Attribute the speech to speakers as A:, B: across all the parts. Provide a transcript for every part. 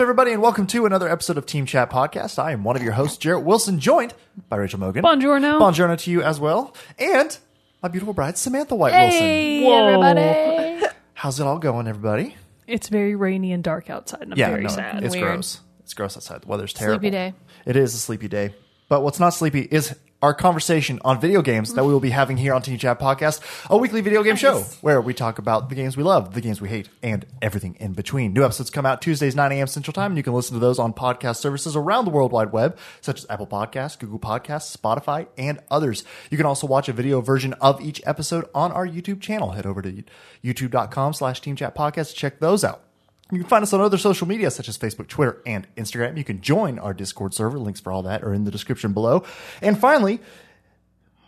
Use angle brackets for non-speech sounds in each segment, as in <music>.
A: everybody, and welcome to another episode of Team Chat Podcast. I am one of your hosts, Jarrett Wilson, joined by Rachel Mogan.
B: Buongiorno.
A: Buongiorno to you as well. And my beautiful bride, Samantha White
C: Hey,
B: Whoa.
C: everybody.
A: Wilson. <laughs> How's it all going, everybody?
B: It's very rainy and dark outside, and I'm
A: yeah,
B: very
A: no,
B: sad.
A: it's
C: Weird.
A: gross. It's gross outside. The weather's terrible.
C: Sleepy day.
A: It is a sleepy day. But what's not sleepy is our conversation on video games that we will be having here on Team Chat Podcast, a weekly video game show where we talk about the games we love, the games we hate, and everything in between. New episodes come out Tuesdays, 9 a.m. Central Time, and you can listen to those on podcast services around the World Wide Web, such as Apple Podcasts, Google Podcasts, Spotify, and others. You can also watch a video version of each episode on our YouTube channel. Head over to youtube.com slash Team Chat Podcast to check those out. You can find us on other social media such as Facebook, Twitter, and Instagram. You can join our Discord server. Links for all that are in the description below. And finally,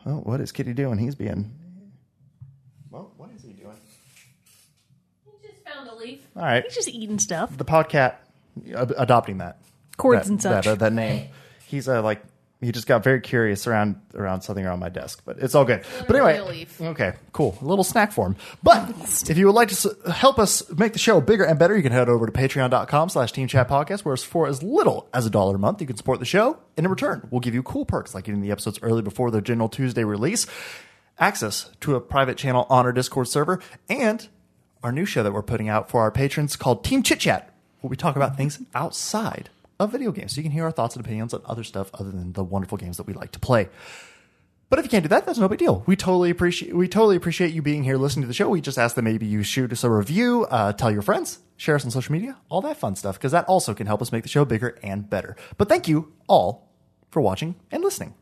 A: oh, what is Kitty doing? He's being. Well, what is he doing?
C: He just found a leaf.
A: All right.
B: He's just eating stuff.
A: The podcat, ad- adopting that.
B: Chords
A: that,
B: and such.
A: That, uh, that name. <laughs> He's uh, like, he just got very curious around around something around my desk, but it's all good. But anyway, okay, cool, a little snack for him. But if you would like to help us make the show bigger and better, you can head over to Patreon.com/slash Team Chat Podcast, where for as little as a dollar a month, you can support the show, and in return, we'll give you cool perks like getting the episodes early before the general Tuesday release, access to a private channel on our Discord server, and our new show that we're putting out for our patrons called Team Chit Chat, where we talk about things outside of video games. So you can hear our thoughts and opinions on other stuff other than the wonderful games that we like to play. But if you can't do that, that's no big deal. We totally appreciate we totally appreciate you being here listening to the show. We just ask that maybe you shoot us a review, uh, tell your friends, share us on social media, all that fun stuff, because that also can help us make the show bigger and better. But thank you all for watching and listening.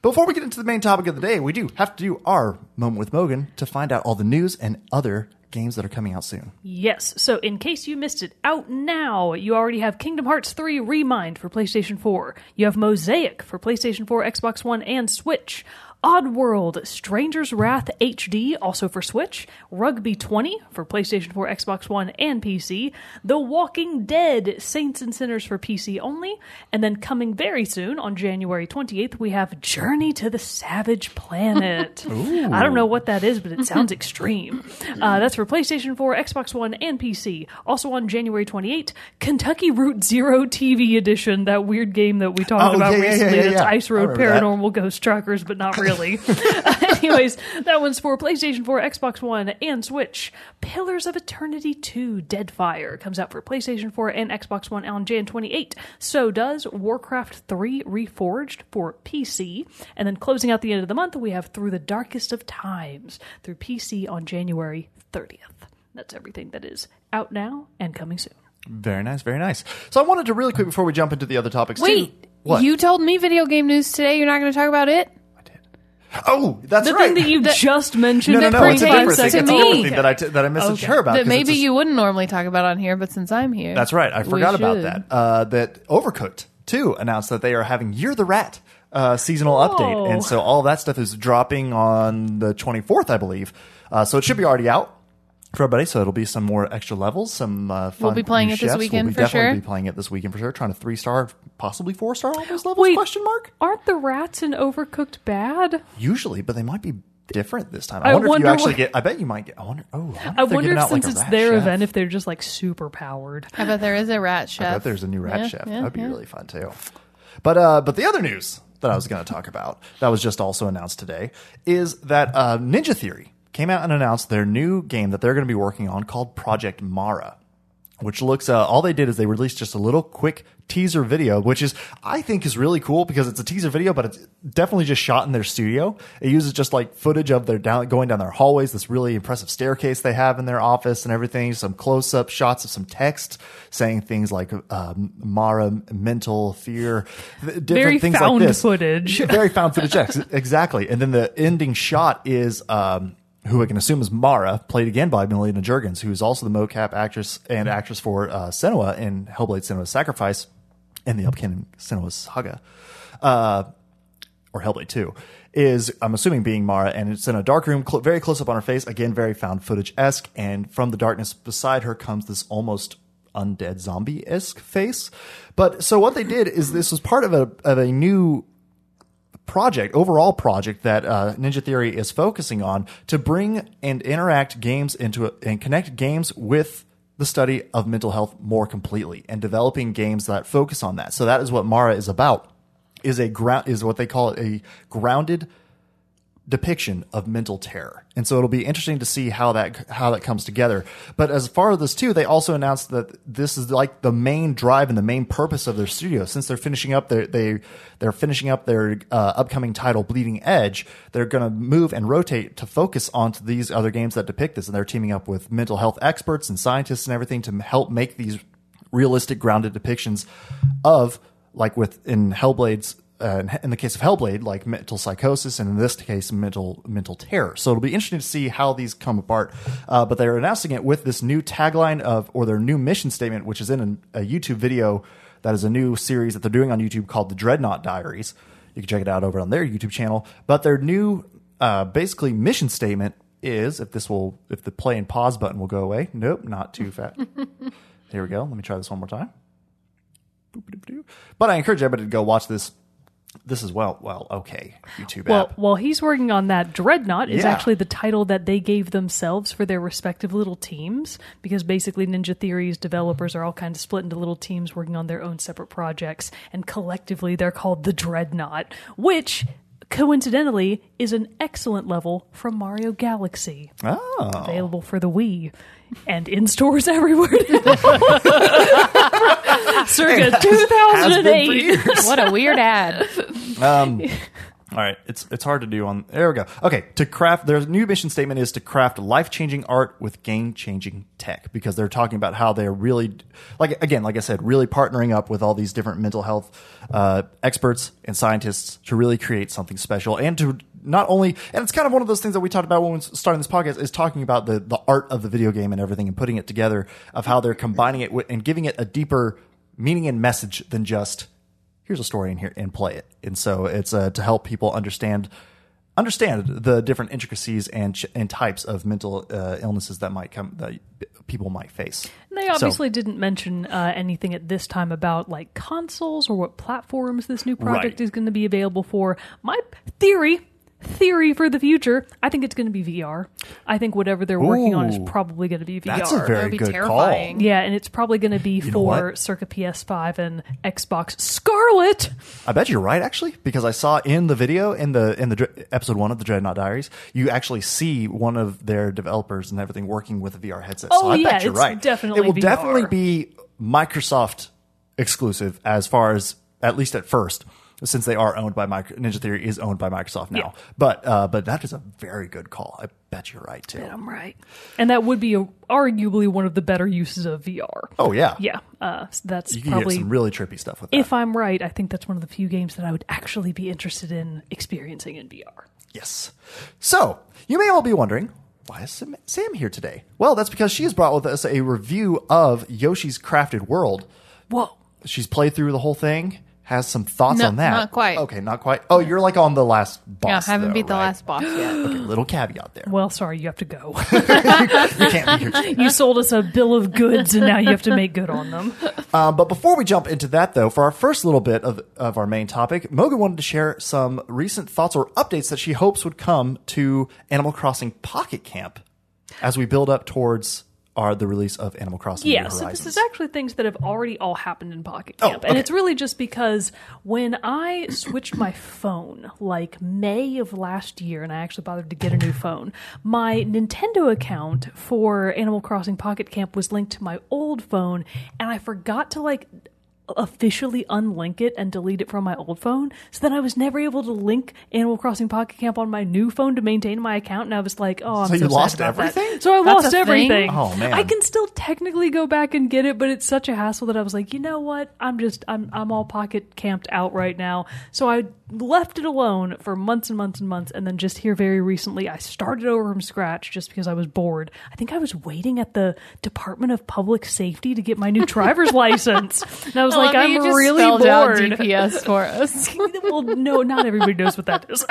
A: Before we get into the main topic of the day, we do have to do our moment with Mogan to find out all the news and other games that are coming out soon.
B: Yes. So, in case you missed it, out now, you already have Kingdom Hearts 3 Re Mind for PlayStation 4. You have Mosaic for PlayStation 4, Xbox One, and Switch. Oddworld, Stranger's Wrath HD, also for Switch. Rugby 20 for PlayStation 4, Xbox One, and PC. The Walking Dead, Saints and Sinners for PC only. And then coming very soon, on January 28th, we have Journey to the Savage Planet. <laughs> I don't know what that is, but it sounds extreme. <laughs> Uh, that's for PlayStation 4, Xbox One, and PC. Also on January 28th, Kentucky Route Zero TV Edition, that weird game that we talked
A: Oh,
B: about
A: yeah, yeah, yeah,
B: recently.
A: yeah,
B: that's. Ice
A: I
B: Road
A: remember that.
B: Paranormal Ghost Truckers, but not really. <laughs> <laughs> Anyways, that one's for PlayStation 4, Xbox One, and Switch. Pillars of Eternity 2 Deadfire comes out for PlayStation 4 and Xbox One on Jan 28. So does Warcraft 3 Reforged for PC. And then closing out the end of the month, we have Through the Darkest of Times through PC on January 30th. That's everything that is out now and coming soon.
A: Very nice, very nice. So I wanted to really quick before we jump into the other topics. too-
C: Wait,
A: what?
C: you told me video game news today. You're not going to talk about it?
A: Oh, that's
B: The
A: right.
B: thing that you just mentioned
A: no, no, no. It's a different thing.
C: to
A: It's a different
C: me.
A: thing that I t- that I messaged
B: Okay.
A: her about.
C: That
A: 'cause
C: maybe
A: a-
C: you wouldn't normally talk about on here, but since I'm here.
A: That's right. I forgot about that. Uh, that Overcooked 2 announced that they are having Year the Rat uh, seasonal
B: Oh.
A: update, and so all that stuff is dropping on the 24th, I believe. Uh, so it should be already out for everybody. So it'll be some more extra levels, some uh, fun.
C: We'll be playing
A: new
C: it this
A: chefs.
C: weekend
A: We'll be
C: for
A: definitely
C: sure.
A: be playing it this weekend for sure. Trying to three star, possibly four star all those levels?
B: Wait.
A: Question mark.
B: Aren't the rats in Overcooked bad?
A: Usually, but they might be different this time. I,
B: I
A: wonder, if you actually
B: what-
A: get. I bet you might get. I wonder. Oh, I wonder,
B: I
A: if,
B: wonder
A: giving
B: if
A: out, like,
B: since it's their
A: chef.
B: event, if they're just like super powered.
C: I bet there is a rat chef.
A: I bet there's a new rat
C: Yeah,
A: chef.
C: yeah,
A: That'd be
C: yeah.
A: really fun too. But uh, but the other news that I was going to talk about that was just also announced today is that uh, Ninja Theory came out and announced their new game that they're going to be working on called Project Mara. Which looks, uh, all they did is they released just a little quick teaser video, which is, I think is really cool because it's a teaser video, but it's definitely just shot in their studio. It uses just like footage of their down, going down their hallways, this really impressive staircase they have in their office and everything, some close up shots of some text saying things like, um, Mara, mental fear, different
B: Very
A: things
B: found
A: like this.
B: footage.
A: Very found <laughs> footage, ex- exactly. And then the ending shot is, um, who I can assume is Mara, played again by Melina Juergens, who is also the mocap actress and actress for uh, Senua in Hellblade: Senua's Sacrifice and the upcoming Senua's Saga, uh, or Hellblade Two. Is I'm assuming being Mara, and it's in a dark room, cl- very close up on her face. Again, very found footage esque, and from the darkness beside her comes this almost undead zombie esque face. But so what they did is this was part of a of a new project, overall project that uh, Ninja Theory is focusing on to bring and interact games into a, and connect games with the study of mental health more completely and developing games that focus on that. So that is what Mara is about. Is a ground is what they call it a grounded depiction of mental terror. And so it'll be interesting to see how that how that comes together. But as far as this too, they also announced that this is like the main drive and the main purpose of their studio. Since they're finishing up their they they're finishing up their uh, upcoming title Bleeding Edge, they're going to move and rotate to focus onto these other games that depict this and they're teaming up with mental health experts and scientists and everything to help make these realistic grounded depictions of like with in Hellblade's uh, in the case of Hellblade, like mental psychosis, and in this case, mental mental terror. So it'll be interesting to see how these come apart. Uh, but they're announcing it with this new tagline of, or their new mission statement, which is in a, a, YouTube video that is a new series that they're doing on YouTube called the Dreadnought Diaries. You can check it out over on their YouTube channel. But their new, uh, basically, mission statement is if this will, if the play and pause button will go away. Nope, not too <laughs> fat. Here we go. Let me try this one more time. But I encourage everybody to go watch this this is well, well, okay. YouTube
B: well,
A: app.
B: while he's working on that, Dreadnought is
A: Yeah.
B: actually the title that they gave themselves for their respective little teams because basically Ninja Theory's developers are all kind of split into little teams working on their own separate projects, and collectively they're called the Dreadnought, which coincidentally is an excellent level from Mario Galaxy,
A: Oh,
B: available for the Wii. And in stores <laughs> everywhere now. <laughs> Circa
A: has been for
B: 2008.
C: What a weird ad.
A: Um, all right, it's it's hard to do on. There we go. Okay, to craft their new mission statement is to craft life changing art with game changing tech because they're talking about how they're really like again, like I said, really partnering up with all these different mental health uh, experts and scientists to really create something special and to not only and it's kind of one of those things that we talked about when we starting this podcast is talking about the the art of the video game and everything and putting it together of how they're combining it with, and giving it a deeper meaning and message than just here's a story in here and play it. And so it's uh, to help people understand understand the different intricacies and ch- and types of mental uh, illnesses that might come that people might face.
B: They
A: So-
B: obviously didn't mention uh, anything at this time about like consoles or what platforms this new project
A: Right.
B: is going to be available for. My theory, theory for the future, I think it's going to be VR. I think whatever they're working on is
A: Ooh.
B: probably going to be VR.
A: That's a very
C: be
A: good
C: terrifying.
A: call.
B: yeah, and it's probably going to be
A: know
B: for
A: what?
B: circa PS5 and Xbox Scarlett.
A: I bet you're right, actually, because I saw in the video in the in the dr- episode one of the Dreadnought Diaries, you actually see one of their developers and everything working with a VR headset. so
B: Oh,
A: I
B: yeah,
A: bet you're
B: it's
A: right.
B: definitely
A: it will
B: VR.
A: definitely be Microsoft exclusive as far as at least at first. Since they are owned by Micro, Ninja Theory is owned by Microsoft now,
B: Yeah.
A: but uh, but that is a very good call. I bet you're right too.
B: I'm right, and that would be a, arguably one of the better uses of VR.
A: Oh yeah,
B: Yeah, uh, that's
A: You can
B: probably
A: get some really trippy stuff with that.
B: if I'm right, I think that's one of the few games that I would actually be interested in experiencing in VR.
A: Yes. So, you may all be wondering, why is Sam- Sam here today? Well, that's because she has brought with us a review of Yoshi's Crafted World.
B: Whoa.
A: She's played through the whole thing, has some thoughts
C: No,
A: on that.
C: not quite.
A: Okay, not quite. Oh, you're like on the last boss.
C: Yeah, I haven't
A: though,
C: beat the
A: right?
C: last boss yet. <gasps>
A: Okay, little caveat there.
B: Well, sorry, you have to go. <laughs>
A: you can't be here <laughs> today.
B: you sold us a bill of goods, and now you have to make good on them. <laughs>
A: Um, but before we jump into that, though, for our first little bit of, of our main topic, Mogan wanted to share some recent thoughts or updates that she hopes would come to Animal Crossing Pocket Camp as we build up towards our the release of Animal Crossing
B: Yeah,
A: New
B: so this is actually things that have already all happened in Pocket
A: Oh,
B: Camp. And it's really just because when I switched my phone, like May of last year, and I actually bothered to get a new phone, my Nintendo account for Animal Crossing Pocket Camp was linked to my old phone, and I forgot to like officially unlink it and delete it from my old phone. So then I was never able to link Animal Crossing Pocket Camp on my new phone to maintain my account. And I was like, oh, I'm
A: So
B: so,
A: you
B: sad
A: lost
B: about that.
A: everything?
B: So I
C: That's
B: lost
C: a thing?
B: everything.
A: Oh, man.
B: I can still technically go back and get it, but it's such a hassle that I was like, you know what? I'm just I'm I'm all pocket camped out right now. So I left it alone for months and months and months, and then just here very recently, I started over from scratch just because I was bored. I think I was waiting at the Department of Public Safety to get my new driver's <laughs> license, and I was
C: I
B: like, I'm really
C: spelled out
B: bored.
C: DPS for us. <laughs>
B: well, no, not everybody knows what that is.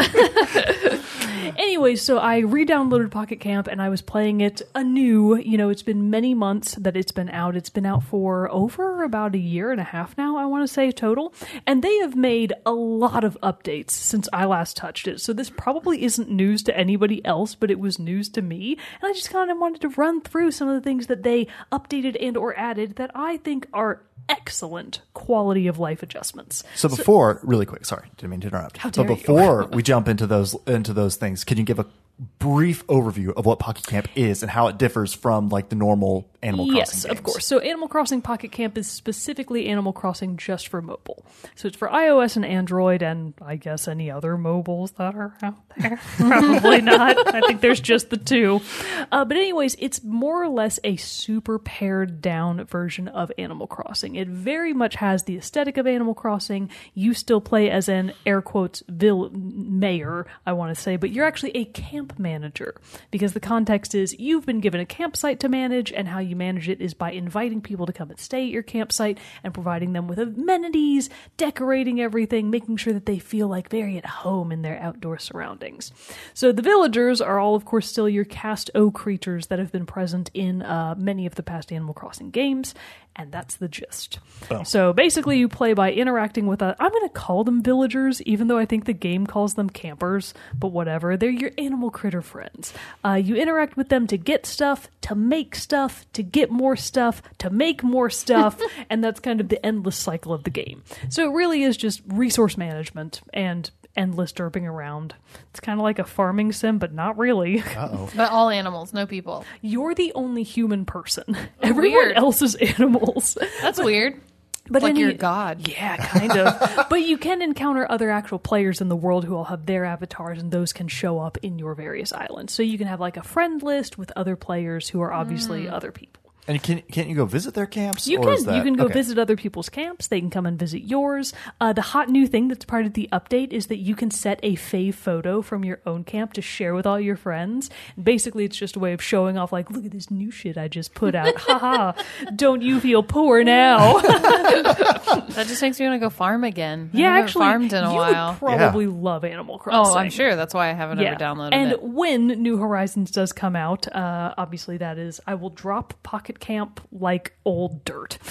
B: <laughs> anyway, so I re-downloaded Pocket Camp and I was playing it anew. You know, it's been many months that it's been out. It's been out for over about a year and a half now, I want to say total. And they have made a lot of updates since I last touched it. So this probably isn't news to anybody else, but it was news to me. And I just kind of wanted to run through some of the things that they updated and or added that I think are excellent quality of life adjustments.
A: So before, really quick, sorry, didn't mean to interrupt.
B: How
A: but
B: dare you.
A: before <laughs> we jump into those into those things, can you give a brief overview of what Pocket Camp is and how it differs from like the normal Animal Crossing
B: Yes, of course. So Animal Crossing Pocket Camp is specifically Animal Crossing just for mobile. So it's for iOS and Android and I guess any other mobiles that are out there. <laughs> Probably not. I think there's just the two. Uh, but anyways, it's more or less a super pared down version of Animal Crossing. It very much has the aesthetic of Animal Crossing. You still play as an air quotes vill- mayor, I want to say, but you're actually a camp manager because the context is you've been given a campsite to manage and how you manage it is by inviting people to come and stay at your campsite and providing them with amenities, decorating everything, making sure that they feel like very at home in their outdoor surroundings. So the villagers are all, of course, still your cast O creatures that have been present in uh, many of the past Animal Crossing games, and that's the gist. So basically, you play by interacting with a. I'm going to call them villagers, even though I think the game calls them campers, but whatever. They're your animal critter friends. Uh, you interact with them to get stuff, to make stuff, to get more stuff, to make more stuff, <laughs> and that's kind of the endless cycle of the game. So it really is just resource management and endless derping around. It's kind of like a farming sim, but not really. <laughs>
C: But all animals, no people.
B: You're the only human person. <laughs> Everyone
C: weird.
B: else is <laughs> animals.
C: That's weird.
B: But
C: like
B: any-
C: you're God.
B: Yeah, kind of. but you can encounter other actual players in the world who all have their avatars, and those can show up in your various islands. So you can have like a friend list with other players who are obviously hmm. other people.
A: And can can't you go visit their camps?
B: You
A: or
B: can.
A: is that-
B: you can go
A: okay.
B: visit other people's camps. They can come and visit yours. Uh, the hot new thing that's part of the update is that you can set a fave photo from your own camp to share with all your friends. And basically, it's just a way of showing off, like, look at this new shit I just put out. Haha! <laughs> Don't you feel poor now? <laughs>
C: That just makes me want to go farm again. I
B: yeah,
C: haven't
B: actually,
C: farmed in a
B: you
C: while.
B: would probably love Animal Crossing.
C: oh, I'm sure that's why I haven't ever downloaded
B: and
C: it.
B: And when New Horizons does come out, uh, obviously that is, I will drop Pocket Camp like old dirt. <laughs>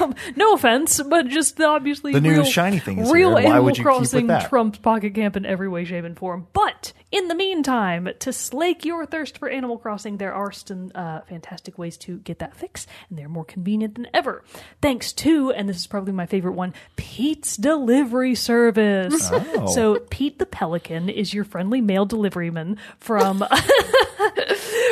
B: Um, no offense, but just obviously
A: The new
B: real,
A: shiny thing is
B: real
A: here. Why
B: Animal
A: would you keep with
B: Crossing trumps Pocket Camp in every way, shape, and form. But in the meantime, to slake your thirst for Animal Crossing, there are some uh, fantastic ways to get that fix, and they're more convenient than ever. Thanks to, and this is probably my favorite one, Pete's Delivery Service.
A: Oh.
B: So Pete the Pelican is your friendly mail deliveryman from <laughs>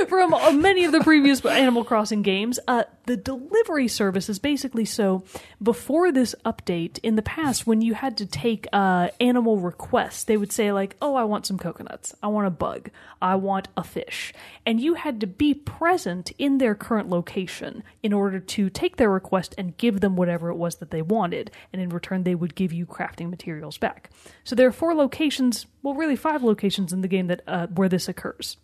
B: from uh, many of the previous Animal Crossing games. Uh, the delivery service is basically so before this update, in the past, when you had to take uh, animal requests, they would say, like, oh, I want some coconuts, I want a bug, I want a fish. And you had to be present in their current location in order to take their request and give them whatever it was that they wanted. And in return, they would give you crafting materials back. So there are four locations, well, really five locations in the game that uh, where this occurs.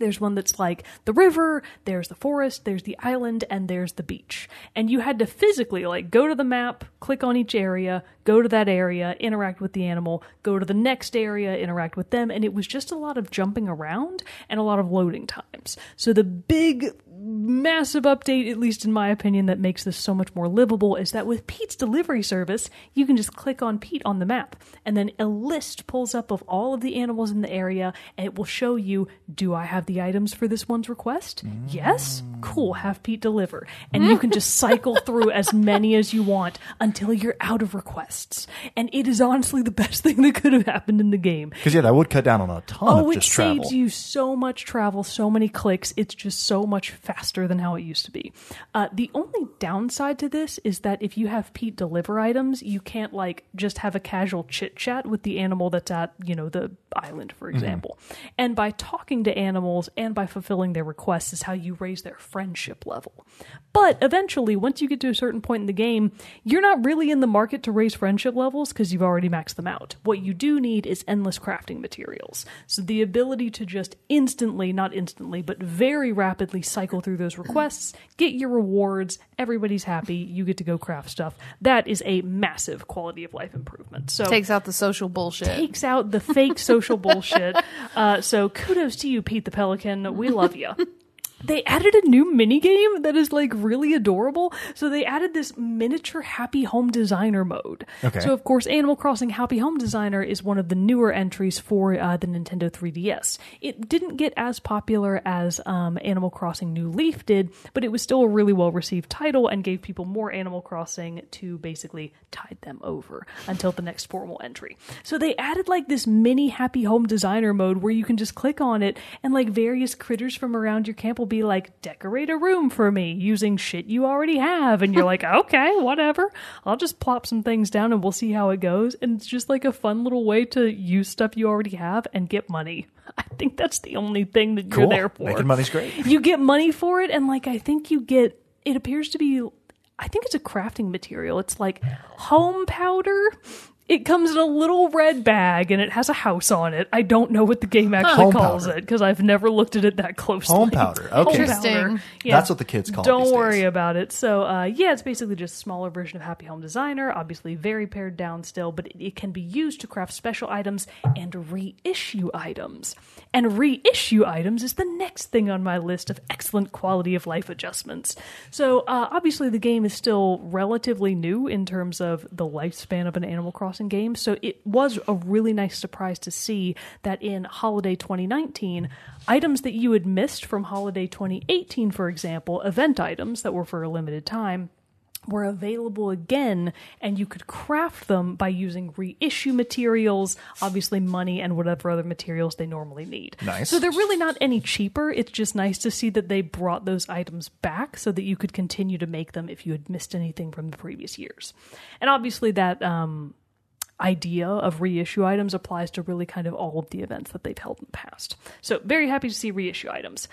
B: There's one that's like the river, there's the forest, there's the island, and there's the beach. And you had to physically like go to the map, click on each area, go to that area, interact with the animal, go to the next area, interact with them, and it was just a lot of jumping around and a lot of loading times. So the big massive update, at least in my opinion, that makes this so much more livable is that with Pete's delivery service, you can just click on Pete on the map, and then a list pulls up of all of the animals in the area, and it will show you do I have the items for this one's request? Yes? Cool, have Pete deliver. And you can just cycle <laughs> through as many as you want until you're out of requests. And it is honestly the best <laughs> thing that could have happened in the game.
A: Because yeah, that would cut down on a ton
B: Oh,
A: of
B: it saves you so much travel, so many clicks. It's just so much faster than how it used to be. Uh, the only downside to this is that if you have Pete deliver items, you can't like just have a casual chit chat with the animal that's at you know the island,
A: Mm-hmm.
B: for example. And by talking to animals and by fulfilling their requests is how you raise their friendship level. But eventually, once you get to a certain point in the game, you're not really in the market to raise friendship levels because you've already maxed them out. What you do need is endless crafting materials. So the ability to just instantly, not instantly, but very rapidly cycle through those requests, get your rewards, everybody's happy, you get to go craft stuff. That is a massive quality of life improvement. So
C: Takes out the social bullshit.
B: takes out the fake social bullshit. <laughs> Uh, so kudos to you, Pete the Pelican. We love you. <laughs> They added a new mini game that is like really adorable. So they added this miniature happy home designer mode.
A: Okay.
B: So of course, Animal Crossing Happy Home Designer is one of the newer entries for uh, the Nintendo 3DS. It didn't get as popular as um, Animal Crossing New Leaf did, but it was still a really well received title and gave people more Animal Crossing to basically tide them over until the next formal entry. So they added like this mini Happy Home Designer mode where you can just click on it and like various critters from around your camp will be like, decorate a room for me using shit you already have. And you're like, <laughs> okay, whatever. I'll just plop some things down and we'll see how it goes. And it's just like a fun little way to use stuff you already have and get money. <laughs> I think that's the only thing that
A: Cool.
B: you're there for.
A: Making money's great.
B: You get money for it. And like, I think you get, it appears to be, I think it's a crafting material. It's like home powder. It comes in a little red bag and it has a house on it. I don't know what the game actually
A: Home
B: calls
A: powder.
B: it because I've never looked at it that closely.
A: Home powder. Okay.
B: Home
C: Interesting.
B: powder.
A: That's what the kids call it
B: Don't
A: these
B: worry
A: days.
B: about it. So, uh, yeah, it's basically just a smaller version of Happy Home Designer. Obviously, very pared down still, but it, it can be used to craft special items and reissue items. And reissue items is the next thing on my list of excellent quality of life adjustments. So, uh, obviously, the game is still relatively new in terms of the lifespan of an Animal Crossing game. So, it was a really nice surprise to see that in Holiday 2019, items that you had missed from Holiday 2018, for example, event items that were for a limited time, were available again, and you could craft them by using reissue materials, obviously money, and whatever other materials they normally need.
A: Nice.
B: So they're really not any cheaper. It's just nice to see that they brought those items back so that you could continue to make them if you had missed anything from the previous years. And obviously, that um, idea of reissue items applies to really kind of all of the events that they've held in the past. So, very happy to see reissue items.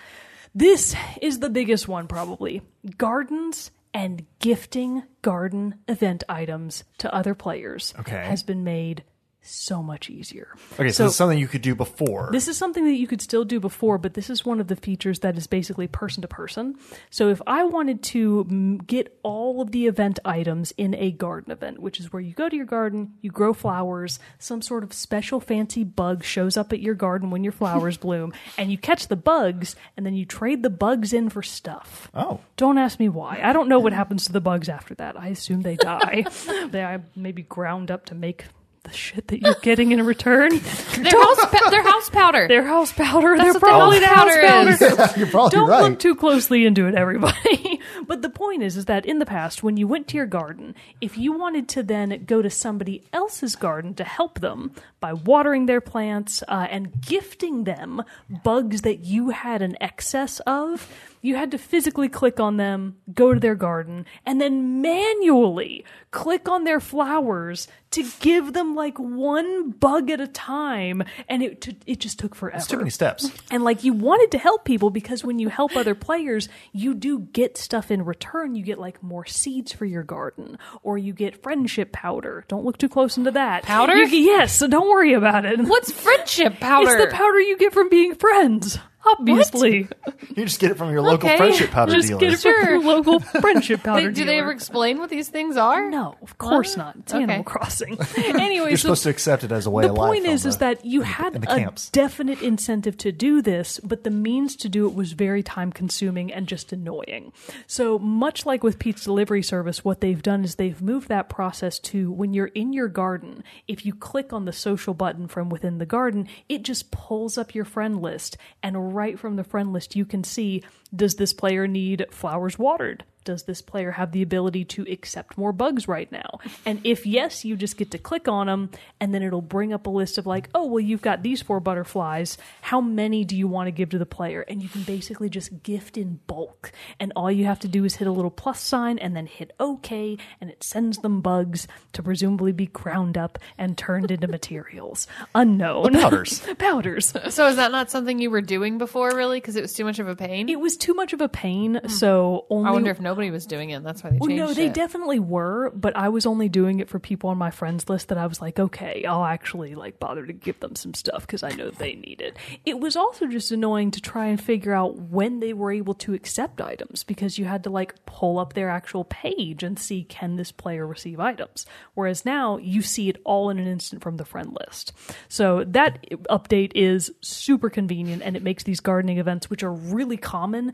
B: This is the biggest one, probably. Gardens and gifting garden event items to other players
A: Okay.
B: has been made so much easier.
A: Okay, so, it's something you could do before.
B: This is something that you could still do before, but this is one of the features that is basically person to person. So if I wanted to get all of the event items in a garden event, which is where you go to your garden, you grow flowers, some sort of special fancy bug shows up at your garden when your flowers <laughs> bloom, and you catch the bugs, and then you trade the bugs in for stuff.
A: oh.
B: Don't ask me why. I don't know what <laughs> happens to the bugs after that. I assume they die. <laughs> they are maybe ground up to make the shit that you're getting in return. <laughs>
C: Their house, pa- their house powder.
B: Their house powder.
C: That's
B: They're
C: what the
B: probably
C: house
B: the house
C: powder
B: powder.
C: is. <laughs>
A: You're probably
B: Don't
A: right.
B: look too closely into it, everybody. <laughs> but the point is, is that in the past, when you went to your garden, if you wanted to then go to somebody else's garden to help them by watering their plants uh, and gifting them bugs that you had an excess of, you had to physically click on them, go to their garden, and then manually click on their flowers to give them like one bug at a time, and it t- it just took forever.
A: It's too many steps.
B: And like you wanted to help people because when you help other players, you do get stuff in return. You get like more seeds for your garden, or you get friendship powder. Don't look too close into that.
C: Powder?
B: You- yes, so don't worry about it.
C: What's friendship powder?
B: It's the powder you get from being friends. Obviously,
A: You just get it from your local
C: Okay.
A: friendship powder
B: just
A: dealer.
B: get it from your local friendship powder.
C: They- do they
B: dealer.
C: ever explain what these things are?
B: No, of course not. It's
C: Okay.
B: Animal Crossing. <laughs> <laughs> anyway,
A: You're
B: so
A: supposed to accept it as a way
B: the
A: of life.
B: The point is,
A: on
B: is
A: the-
B: that you
A: in the-
B: had
A: in the
B: a
A: camps.
B: definite incentive to do this, but the means to do it was very time consuming and just annoying. So much like with Pete's delivery service, what they've done is they've moved that process to when you're in your garden, if you click on the social button from within the garden, it just pulls up your friend list, and right from the friend list, you can see does this player need flowers watered? Does this player have the ability to accept more bugs right now? And if yes, you just get to click on them, and then it'll bring up a list of like, oh, well, you've got these four butterflies. How many do you want to give to the player? And you can basically just gift in bulk. And all you have to do is hit a little plus sign and then hit OK, and it sends them bugs to presumably be ground up and turned into <laughs> materials. Unknown.
A: powders. <laughs>
B: powders.
C: So is that not something you were doing before, really? Because it was too much of a pain?
B: It was too much of a pain, so only.
C: Hmm. I wonder if nobody was doing it. That's why they
B: Well, no, they
C: it.
B: definitely were, but I was only doing it for people on my friends list that I was like, okay, I'll actually like bother to give them some stuff because I know they need it. It was also just annoying to try and figure out when they were able to accept items because you had to like pull up their actual page and see can this player receive items. Whereas now you see it all in an instant from the friend list. So that update is super convenient and it makes these gardening events, which are really common,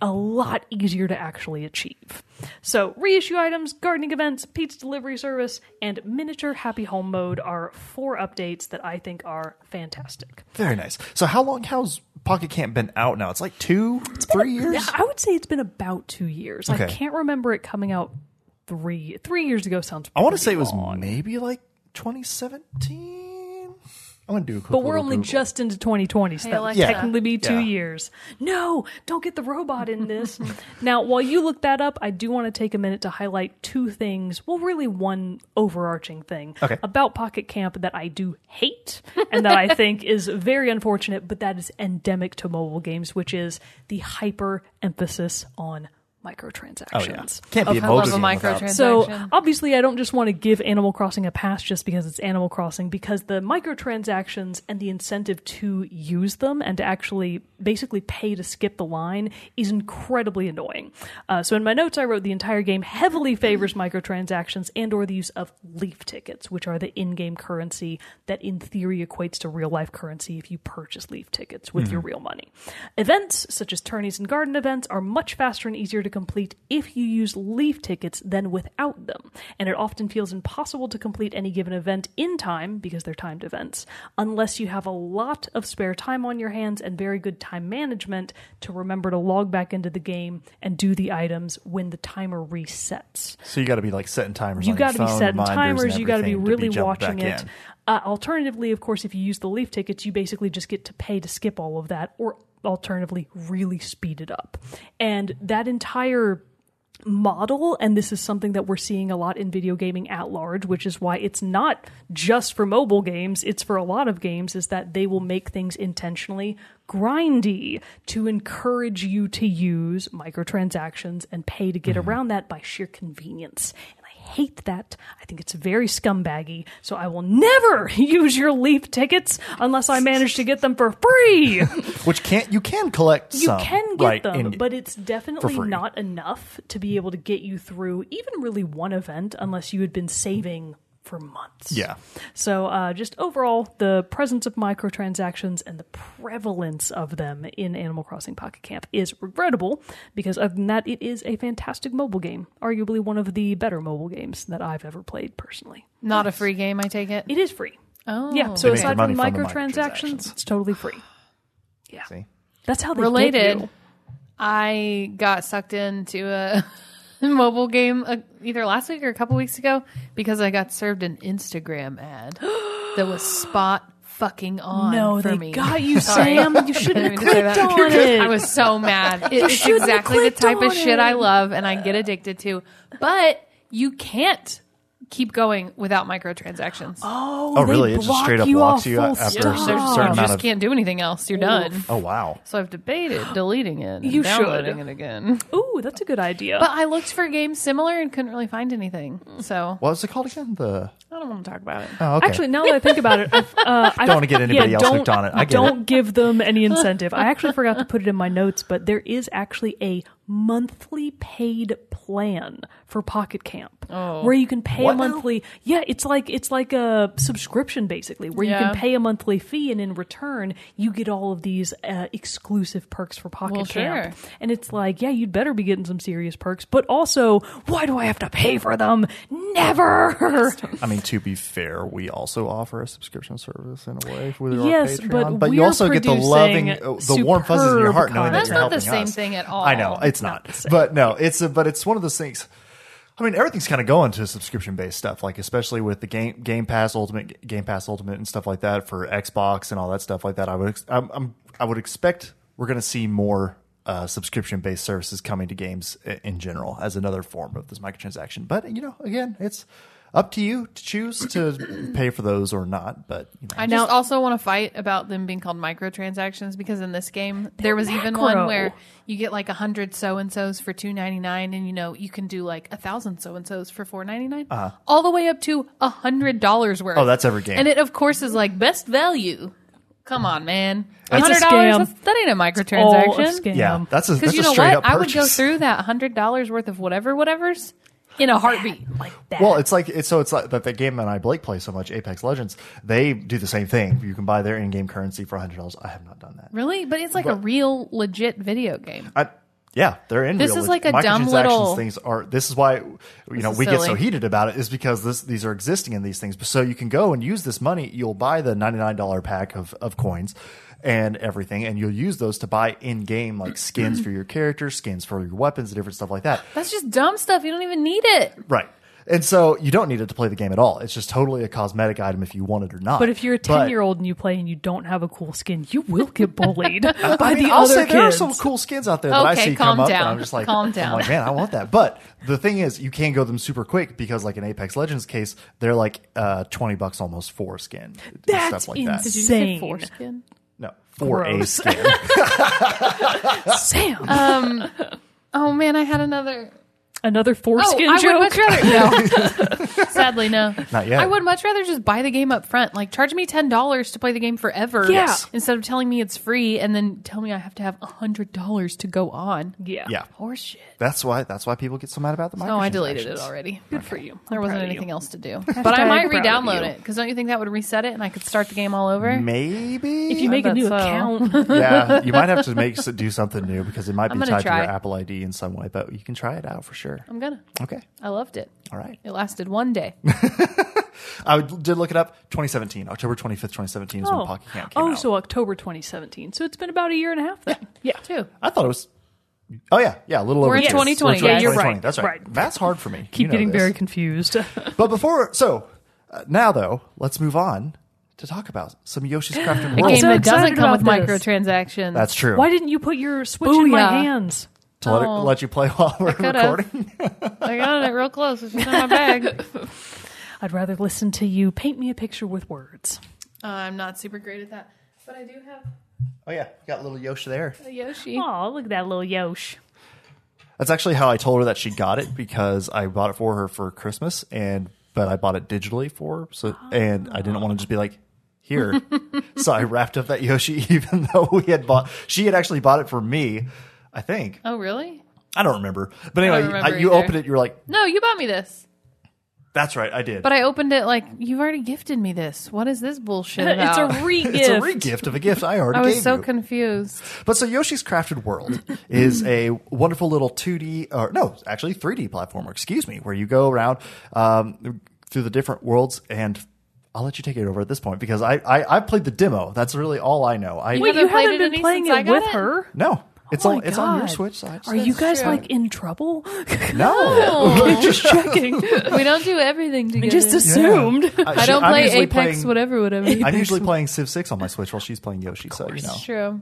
B: a lot easier to actually achieve. So, reissue items, gardening events, Pete's delivery service, and miniature happy home mode are four updates that I think are fantastic.
A: Very nice. So how long has Pocket Camp been out now? It's like two, it's three years.
B: Yeah, I would say it's been about two years. I can't remember it coming out three three years ago. Sounds.
A: I want to say it was
B: long.
A: maybe like 2017. I'm gonna do. A quick
B: But we're only
A: Google.
B: just into 2020, so
C: Hey,
B: that would
C: Alexa.
B: technically be two
A: Yeah.
B: years. No, don't get the robot in this. <laughs> now, while you look that up, I do want to take a minute to highlight two things. Well, really, one overarching thing
A: Okay.
B: about Pocket Camp that I do hate and that I <laughs> think is very unfortunate, but that is endemic to mobile games, which is the hyper emphasis on microtransactions.
A: Oh yeah, can't be a
C: I
A: mobile
C: a
A: game without-
C: microtransaction.
B: So obviously, I don't just want to give Animal Crossing a pass just because it's Animal Crossing, because the microtransactions and the incentive to use them and to actually basically pay to skip the line is incredibly annoying. Uh, so in my notes, I wrote the entire game heavily favors microtransactions and/or the use of leaf tickets, which are the in-game currency that, in theory, equates to real-life currency if you purchase leaf tickets with your real money. Events such as tourneys and garden events are much faster and easier to complete if you use leaf tickets than without them. And it often feels impossible to complete any given event in time because they're timed events, unless you have a lot of spare time on your hands and very good time management to remember to log back into the game and do the items when the timer resets.
A: So you got to be like setting timers.
B: You got to be setting timers. You got to be really watching it.
A: in.
B: Uh, alternatively, of course, if you use the leaf tickets, you basically just get to pay to skip all of that, or alternatively, really speed it up. And that entire model and this is something that we're seeing a lot in video gaming at large which is why it's not just for mobile games it's for a lot of games is that they will make things intentionally grindy to encourage you to use microtransactions and pay to get around that by sheer convenience hate that. I think it's very scumbaggy. So I will never <laughs> use your leaf tickets unless I manage to get them for free. <laughs>
A: Which can't you can collect
B: You
A: some,
B: can get
A: right,
B: them, but it's definitely not enough to be able to get you through even really one event unless you had been saving for months.
A: yeah.
B: So, uh, just overall, the presence of microtransactions and the prevalence of them in Animal Crossing Pocket Camp is regrettable because, other than that, it is a fantastic mobile game. Arguably one of the better mobile games that I've ever played personally.
C: Not a free game, I take it.
B: It is free.
C: Oh,
B: Yeah, so aside
A: their
B: from
A: money from the
B: microtransactions,
A: microtransactions.
B: it's totally free. Yeah.
A: See?
B: That's how they
C: related.
B: Get you.
C: I got sucked into a <laughs> mobile game uh, either last week or a couple weeks ago because I got served an Instagram ad <gasps> that was spot fucking on.
B: No,
C: for
B: they
C: me.
B: got you, <laughs>
C: Sorry.
B: Sam. You shouldn't have
C: Didn't mean to say
B: clicked
C: that.
B: on it.
C: I was so mad. It, it's exactly the type of shit I love and I get addicted to. But you can't keep going without microtransactions.
B: Oh,
A: Oh,
B: they
A: really? It just straight up
B: you
A: blocks you
B: full
A: after a
B: stop.
A: certain-
C: There's,
A: certain
C: you just
A: of-
C: can't do anything else. You're done.
A: Oh wow.
C: So I've debated deleting it and
B: You should.
C: downloading it again.
B: Ooh, that's a good idea.
C: But I looked for games similar and couldn't really find anything. So
A: What was it called again? The
C: I don't want to talk about it.
A: oh okay.
B: Actually, now that I think about it, I've, uh, I <laughs>
A: Don't wanna get anybody else
B: don't,
A: hooked on it. I get
B: don't
A: it.
B: give them any <laughs> incentive. I actually forgot to put it in my notes, but there is actually a monthly paid plan for Pocket Camp,
C: Oh.
B: where you can pay
A: What
B: a
A: now?
B: monthly. Yeah, it's like it's like a subscription basically, where you can pay a monthly fee, and in return, you get all of these uh, exclusive perks for Pocket
C: Well,
B: Camp.
C: sure.
B: And it's like, yeah, you'd better be getting some serious perks, but also, why do I have to pay for them? Never.
A: I mean, to be fair, we also offer a subscription service in a way with our
B: Yes,
A: Patreon,
B: but
A: you
B: we're
A: also get the loving, uh, the warm fuzzies in your heart knowing that
C: That's
A: you're
C: not
A: helping
C: the same
A: us.
C: thing at all.
A: I know it's not,
B: Not
A: but no, it's a, but it's one of those things. I mean, everything's kind of going to subscription based stuff, like especially with the game Game Pass Ultimate, Game Pass Ultimate, and stuff like that for Xbox and all that stuff like that. I would ex- I'm, I'm, I would expect we're going to see more uh, subscription based services coming to games in general as another form of this microtransaction. But you know, again, it's up to you to choose to pay for those or not. But you know,
C: I just also want to fight about them being called microtransactions because in this game there was even
B: macro.
C: one where you get like a hundred so and so's for two ninety nine, and you know you can do like a thousand so and so's for four ninety nine, all the way up to a hundred dollars worth.
A: Uh-huh. Oh, that's every game.
C: and it of course is like best value. Come on, man,
B: It's a scam.
C: that ain't a microtransaction.
B: All a scam.
A: yeah, that's a
C: Because
A: that's
C: you
A: a
C: know
A: straight
C: what,
A: up
C: I would go through that hundred dollars worth of whatever, whatever's in a heartbeat.
B: like that.
A: Well, it's like it's so it's like that the game that I Blake play so much, Apex Legends. They do the same thing. You can buy their in-game currency for hundred dollars. I have not done that.
C: Really, but it's like a real legit video game.
A: I, yeah, they're in.
C: This
A: real
C: is
A: leg-
C: like a dumb
A: microtransactions
C: little-
A: Things are. This is why you know
C: is
A: we get so heated about it is because this these are existing in these things. So you can go and use this money. You'll buy the ninety nine dollar pack of of coins and everything, and you'll use those to buy in game like <clears throat> skins for your characters, skins for your weapons, and different stuff like that.
C: That's just dumb stuff. You don't even need it.
A: Right. And so you don't need it to play the game at all. It's just totally a cosmetic item if you want it or not.
B: But if you're a ten year old and you play and you don't have a cool skin, you will get bullied <laughs> by
A: I mean,
B: the
A: I'll
B: other
A: say
B: kids.
A: there are some cool skins out there that I
C: Okay,
A: see
C: calm
A: come up, and
C: down.
A: I'm just like,
C: Calm
A: I'm
C: down.
A: like, man, I want that. But the thing is, you can't go them super quick because, like in Apex Legends case, they're like uh, twenty bucks almost for a skin, and
B: That's
A: stuff like that.
C: Did you say
B: Insane.
C: foreskin?
A: No, for a
B: Gross.
A: skin. <laughs>
B: Sam, um,
C: Oh man, I had another.
B: Another
C: Oh,
B: foreskin
C: I
B: joke.
C: would much rather. <laughs> No, <laughs> sadly, no.
A: Not yet.
C: I would much rather just buy the game up front. Like, charge me ten dollars to play the game forever.
B: Yeah. Yes.
C: Instead of telling me it's free and then tell me I have to have hundred dollars to go on.
B: yeah,
A: yeah,
C: Horse shit.
A: that's why. That's why people get so mad about the.
C: No, I deleted it already.
B: Good for you.
C: There
B: I'm
C: wasn't anything
B: you.
C: else to do. But I might re-download it because don't you think that would reset it and I could start the game all over?
A: Maybe
B: If you make a new
C: so.
B: account, <laughs>
A: yeah, you might have to make do something new because it might be tied
C: try.
A: to your Apple ID in some way. But you can try it out for sure.
C: I'm gonna.
A: Okay,
C: I loved it.
A: all right.
C: It lasted one day. <laughs>
A: I did look it up. 2017, October 25th, 2017 is when
B: oh,
A: Pocket Camp came
B: oh,
A: out.
B: so October 2017. So it's been about a year and a half then. Yeah,
C: Too.
A: I thought it was. Oh yeah, yeah, a little
C: We're
A: over.
C: in
A: two years.
C: 2020,
A: We're in
C: yeah, you're
A: 2020.
B: right,
A: That's right.
B: right.
A: That's hard for me.
B: Keep
A: You know
B: getting
A: this.
B: very confused. <laughs>
A: But before, so uh, now though, let's move on to talk about some Yoshi's <gasps> Crafted
C: A
A: World.
C: game
B: so
C: that doesn't come with
B: about this.
C: microtransactions.
A: That's true.
B: Why didn't you put your Switch in my
C: Booyah.
B: hands?
A: To let, it,
C: Oh.
A: let you play <laughs> while we're
C: could've.
A: recording. <laughs>
C: I got it real close. It's in my bag. <laughs>
B: I'd rather listen to you paint me a picture with words.
C: Uh, I'm not super great at that, but I do have
A: Oh yeah, got little Yoshi there.
C: a Yoshi.
B: Oh, look at that little Yosh.
A: That's actually how I told her that she got it because I bought it for her for Christmas, and but I bought it digitally for her, so and I didn't want to just be like here, so I wrapped up that Yoshi, even though we had bought. She had actually bought it for me, I think.
C: Oh, really?
A: I don't remember, but anyway,
C: don't
A: I you
C: either.
A: opened it. You were like,
C: No, you bought me this.
A: "That's right, I did."
C: But I opened it like you've already gifted me this. What is this bullshit
B: It's
C: about?
B: a re
A: it's a
B: gift.
A: re-gift of a gift I already
C: I was
A: gave
C: so
A: you.
C: confused.
A: But so Yoshi's Crafted World <clears throat> is a wonderful little 2D, or no, actually 3D platformer, excuse me, where you go around um, through the different worlds and I'll let you take it over at this point because I, I, I played the demo. That's really all I know. I
B: Wait,
C: haven't
B: you
C: played
B: haven't
C: it
B: been
C: any
B: playing
C: since I
B: it
C: got
B: with
C: it?
B: her?
A: No. It's
B: Oh
A: on it's on your
B: God.
A: Switch side.
B: Are you guys
C: true.
B: like in trouble? <laughs>
A: No. <laughs>
B: Just checking.
C: we don't do everything together.
B: Just assumed.
C: I don't play Apex, whatever, whatever.
A: I'm usually playing Civ 6 on my Switch while she's playing Yoshi, so you know.
C: True.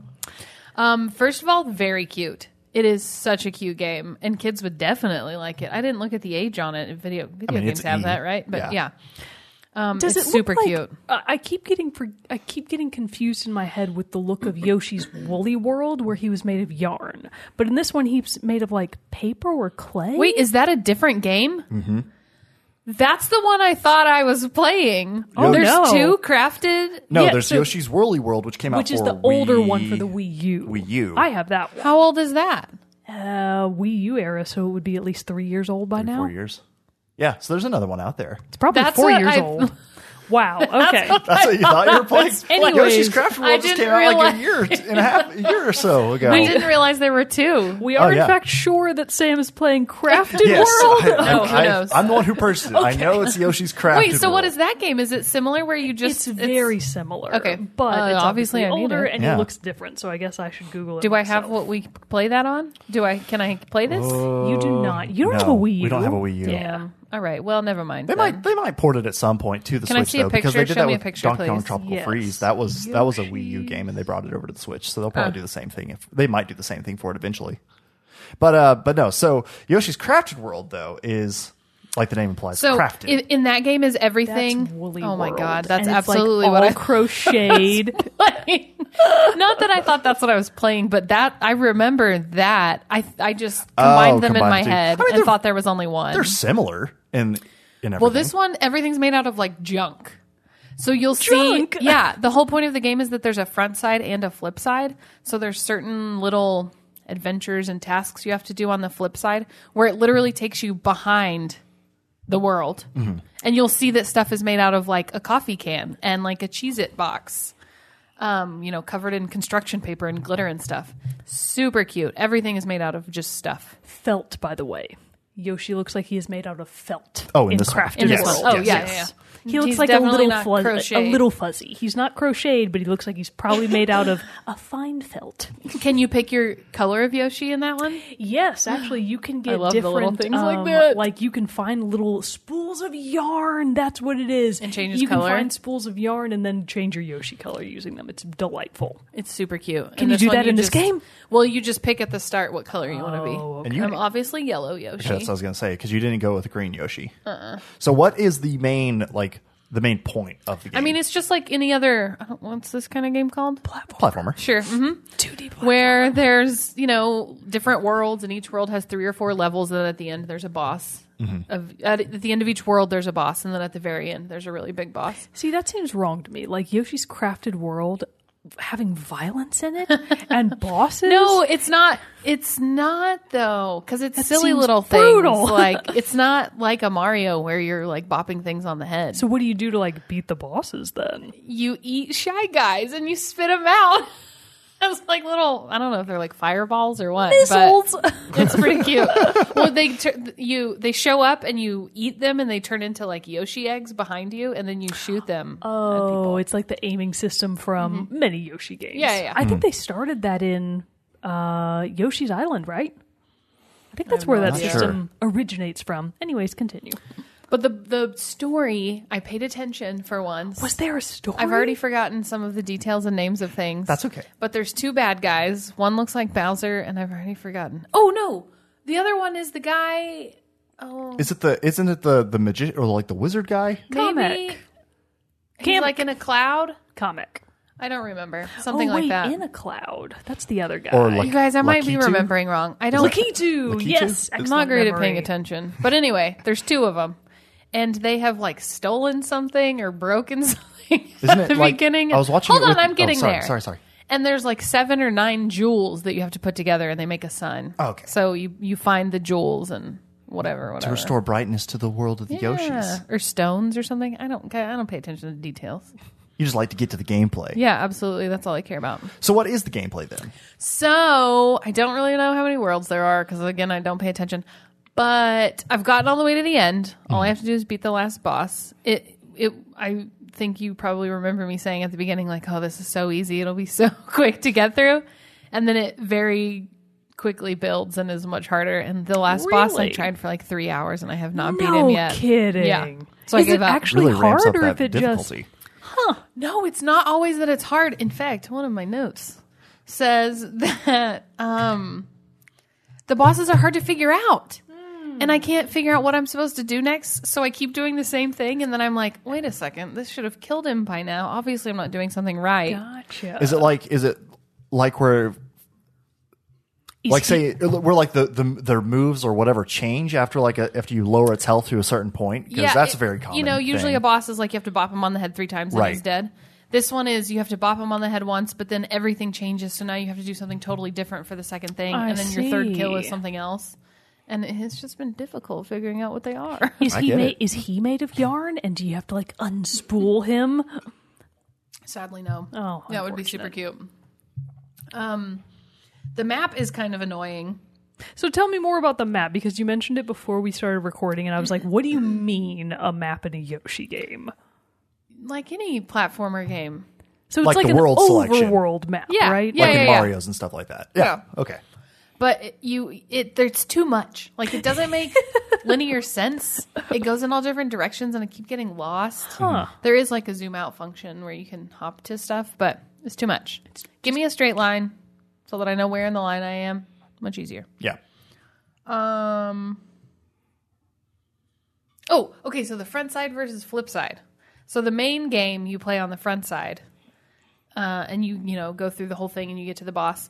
C: Um, first of all, very cute. It is such a cute game, and kids would definitely like it. I didn't look at the age on it. Video video
A: mean,
C: games have
A: E.
C: that, right? But
A: Yeah.
C: yeah, Um,
B: Does
C: it's
B: it
C: super
B: like,
C: cute.
B: I I keep getting for, I keep getting confused in my head with the look of Yoshi's Woolly World, where he was made of yarn, but in this one he's made of like paper or clay.
C: Wait, is that a different game? Mm-hmm. That's the one I thought I was playing.
A: Oh,
C: There's
B: no.
C: two crafted.
A: No,
B: Yeah,
A: there's
B: so-
A: Yoshi's Woolly World, which came out
B: which is
A: for
B: the older one for the Wii U.
A: Wii U.
B: I have that one.
C: How old is that?
B: Uh, Wii U era, so it would be at least three years old by now.
A: Four years. Yeah, so there's another one out there.
B: It's probably
C: That's
B: four
C: what
B: years
C: I've-
B: old. <laughs> Wow. <laughs> Okay.
A: That's what you thought you were <laughs> playing.
C: Anyways,
A: Yoshi's Crafted
C: I
A: World just
C: didn't
A: came out like a
C: realize-
A: year and a half, a year or so ago.
C: I didn't realize there were two.
B: We are
A: Oh, yeah.
B: in fact sure that Sam is playing Crafted
A: Yes,
B: World.
A: I,
C: No, who knows?
A: am the one who purchased it. I know it's Yoshi's Crafted.
C: Wait, so what
A: World.
C: is that game? Is it similar where you just
B: it's very similar.
C: Okay.
B: But
C: Uh,
B: it's
C: obviously
B: obviously
C: I need
B: older
C: it.
B: and
A: Yeah.
B: it looks different. So I guess I should Google it.
C: Do I have
B: myself.
C: what we play that on? Do I? Can I play this?
B: You do not. You don't
A: No,
B: have a Wii U.
A: we don't have a Wii U.
C: Damn. All right. Well, never mind.
A: They
C: then.
A: might they might port it at some point to the
C: Can I
A: Switch
C: see a
A: though because they
C: picture?
A: did
C: Show
A: that
C: me a
A: with
C: picture,
A: Donkey Kong
C: please.
A: Tropical
B: Yes.
A: Freeze. That was that was a Wii U game and they brought it over to the Switch. So they'll probably do the same thing if they might do the same thing for it eventually. But uh but no, so Yoshi's Crafted World though is like the name implies
C: So
A: crafted.
C: in, in that game is everything.
B: That's Woolly
C: oh my
B: World.
C: god, that's
B: And it's, like,
C: absolutely
B: all
C: what I <laughs>
B: crocheted. <laughs>
C: playing. Not that I thought that's what I was playing, but that I remember that. I I just oh, combined
A: Oh,
C: them in
A: combined
C: my
A: two.
C: head
A: I mean,
C: and
A: they're-
C: thought there was only one.
A: They're similar in in everything.
C: Well, this one everything's made out of like junk. So you'll
B: Junk?
C: see Yeah, the whole point of the game is that there's a front side and a flip side. So there's certain little adventures and tasks you have to do on the flip side where it literally takes you behind the world.
A: Mm-hmm.
C: And you'll see that stuff is made out of like a coffee can and like a Cheez It box. Um, you know, covered in construction paper and glitter and stuff. Super cute. Everything is made out of just stuff.
B: felt, by the way. Yoshi looks like he is made out of felt.
A: Oh, in this one.
B: crafted
C: In this
B: world.
C: one. Oh,
B: Yes.
C: yeah,
B: Yes.
C: yeah, yeah.
B: He looks
C: He's
B: like a little
C: not
B: fuzzy, a little fuzzy. He's not crocheted, but he looks like he's probably <laughs> made out of a fine felt.
C: Can you pick your color of Yoshi in that one?
B: Yes, actually, you can <gasps> get
C: love
B: different
C: little things like
B: um,
C: that.
B: Like you can find little spools of yarn. That's what it is.
C: And change his
B: You
C: color?
B: can find spools of yarn and then change your Yoshi color using them. It's delightful.
C: It's super cute.
B: Can you do that in this game?
C: Well, you just pick at the start what color you want to be.
B: Oh,
A: And you-
C: I'm obviously yellow Yoshi.
A: Okay, that's what I was gonna say because you didn't go with green Yoshi.
C: Uh-uh.
A: So what is the main like the main point of the game?
C: I mean, it's just like any other. I don't- What's this kind of game called?
A: platformer.
C: Sure. hmm
B: 2D
C: Where there's you know different worlds, and each world has three or four levels, and then at the end there's a boss.
A: Mm-hmm.
C: Of at, at the end of each world there's a boss, and then at the very end there's a really big boss.
B: See, that seems wrong to me. Like Yoshi's Crafted World having violence in it <laughs> and bosses.
C: No, it's not. It's not though, because it's
B: That
C: silly little
B: brutal.
C: things. <laughs> Like it's not like a Mario where you're like bopping things on the head.
B: So what do you do to like beat the bosses then?
C: you eat shy guys and you spit them out. <laughs> <laughs> It's like little. I don't know if they're like fireballs or what.
B: Missiles. <laughs>
C: But it's pretty cute. well, they tur- you they show up and you eat them and they turn into like Yoshi eggs behind you and then you shoot them.
B: Oh,
C: people.
B: it's like the aiming system from many Yoshi games.
C: Yeah, yeah, yeah.
B: I think they started that in uh, Yoshi's Island, right? I think that's where that
A: idea.
B: system originates from. Anyways, continue.
C: But the the story, I paid attention for once.
B: Was there a story?
C: I've already forgotten some of the details and names of things.
A: That's okay.
C: But there's two bad guys. One looks like Bowser, and I've already forgotten. Oh no, the other one is the guy. Oh,
A: Is it the isn't it the the magician or like the wizard guy?
C: maybe
B: Kamek.
C: he's
B: Kamek.
C: like in a cloud.
B: comic.
C: I don't remember something
B: oh,
C: like that.
B: in a cloud. That's the other guy.
A: Or like
C: you guys, I might be
A: Lakitu?
C: remembering wrong. I don't.
B: Lakitu.
A: Lakitu?
B: Yes,
A: I'm
C: I'm
B: excellent
C: not great at
B: memory.
C: paying attention. But anyway, there's two of them, and they have like stolen something or broken <laughs> something
A: Isn't
C: at the
A: like-
C: beginning.
A: I was watching
C: Hold on,
A: with-
C: I'm
A: oh,
C: getting
A: sorry,
C: there.
A: sorry, sorry.
C: And there's like seven or nine jewels that you have to put together, and they make a sun.
A: Oh, okay.
C: So you you find the jewels and whatever, whatever.
A: To restore brightness to the world of the
C: yeah.
A: Yoshis.
C: or stones or something. I don't. I don't pay attention to the details.
A: You just like to get to the gameplay.
C: Yeah, absolutely. That's all I care about.
A: So what is the gameplay then?
C: So I don't really know how many worlds there are because again, I don't pay attention. But I've gotten all the way to the end. All I have to do is beat the last boss. It it I think you probably remember me saying at the beginning like, "Oh, this is so easy. It'll be <laughs> so quick to get through." And then it very quickly builds and is much harder. And the last boss I
B: Really?
C: tried for like 3 hours and I have not beat
B: No
C: him yet.
B: kidding.
C: Yeah. So I
B: is
C: gave
B: it
C: up.
B: actually
A: Really ramps
B: hard,
A: up
B: or
A: that
B: if it just
A: difficulty.
C: No, it's not always that it's hard. In fact, one of my notes says <laughs> that um, the bosses are hard to figure out. And I can't figure out what I'm supposed to do next. So I keep doing the same thing. And then I'm like, wait a second, this should have killed him by now. Obviously, I'm not doing something right.
B: Gotcha.
A: Is it like is it like where
B: Is
A: like
B: he-
A: say where like the, the their moves or whatever change after like a, after you lower its health to a certain point because that's
C: it-
A: very common.
C: You know, usually
A: thing.
C: a boss is like you have to bop him on the head three times and
A: Right.
C: he's dead. This one is you have to bop him on the head once, but then everything changes. So now you have to do something totally different for the second thing,
B: I
C: and then your third kill is
B: see.
C: something else. And it's just been difficult figuring out what they are. <laughs>
B: Is
A: I
B: he made?
A: it.
B: Is he made of yarn? And do you have to like unspool him?
C: Sadly, no.
B: Oh,
C: that would be super cute. Um, the map is kind of annoying.
B: So tell me more about the map because you mentioned it before we started recording, and I was like, "What do you <laughs> mean a map in a Yoshi game?"
C: Like any platformer game.
B: So it's
A: Like
B: like,
A: the
B: an
A: world selection.
B: overworld map,
C: Yeah,
B: right?
C: yeah,
A: like
C: yeah,
A: in
C: yeah.
A: Mario's and stuff like that. Yeah.
C: Yeah.
A: Okay.
C: But you, it there's too much. Like it doesn't make <laughs> linear sense. It goes in all different directions, and I keep getting lost.
B: Huh.
C: There is like a zoom out function where you can hop to stuff, but it's too much. Give me a straight line so that I know where in the line I am. Much easier.
A: Yeah.
C: Um. Oh, okay. So the front side versus flip side. So the main game you play on the front side, uh, and you you know go through the whole thing and you get to the boss.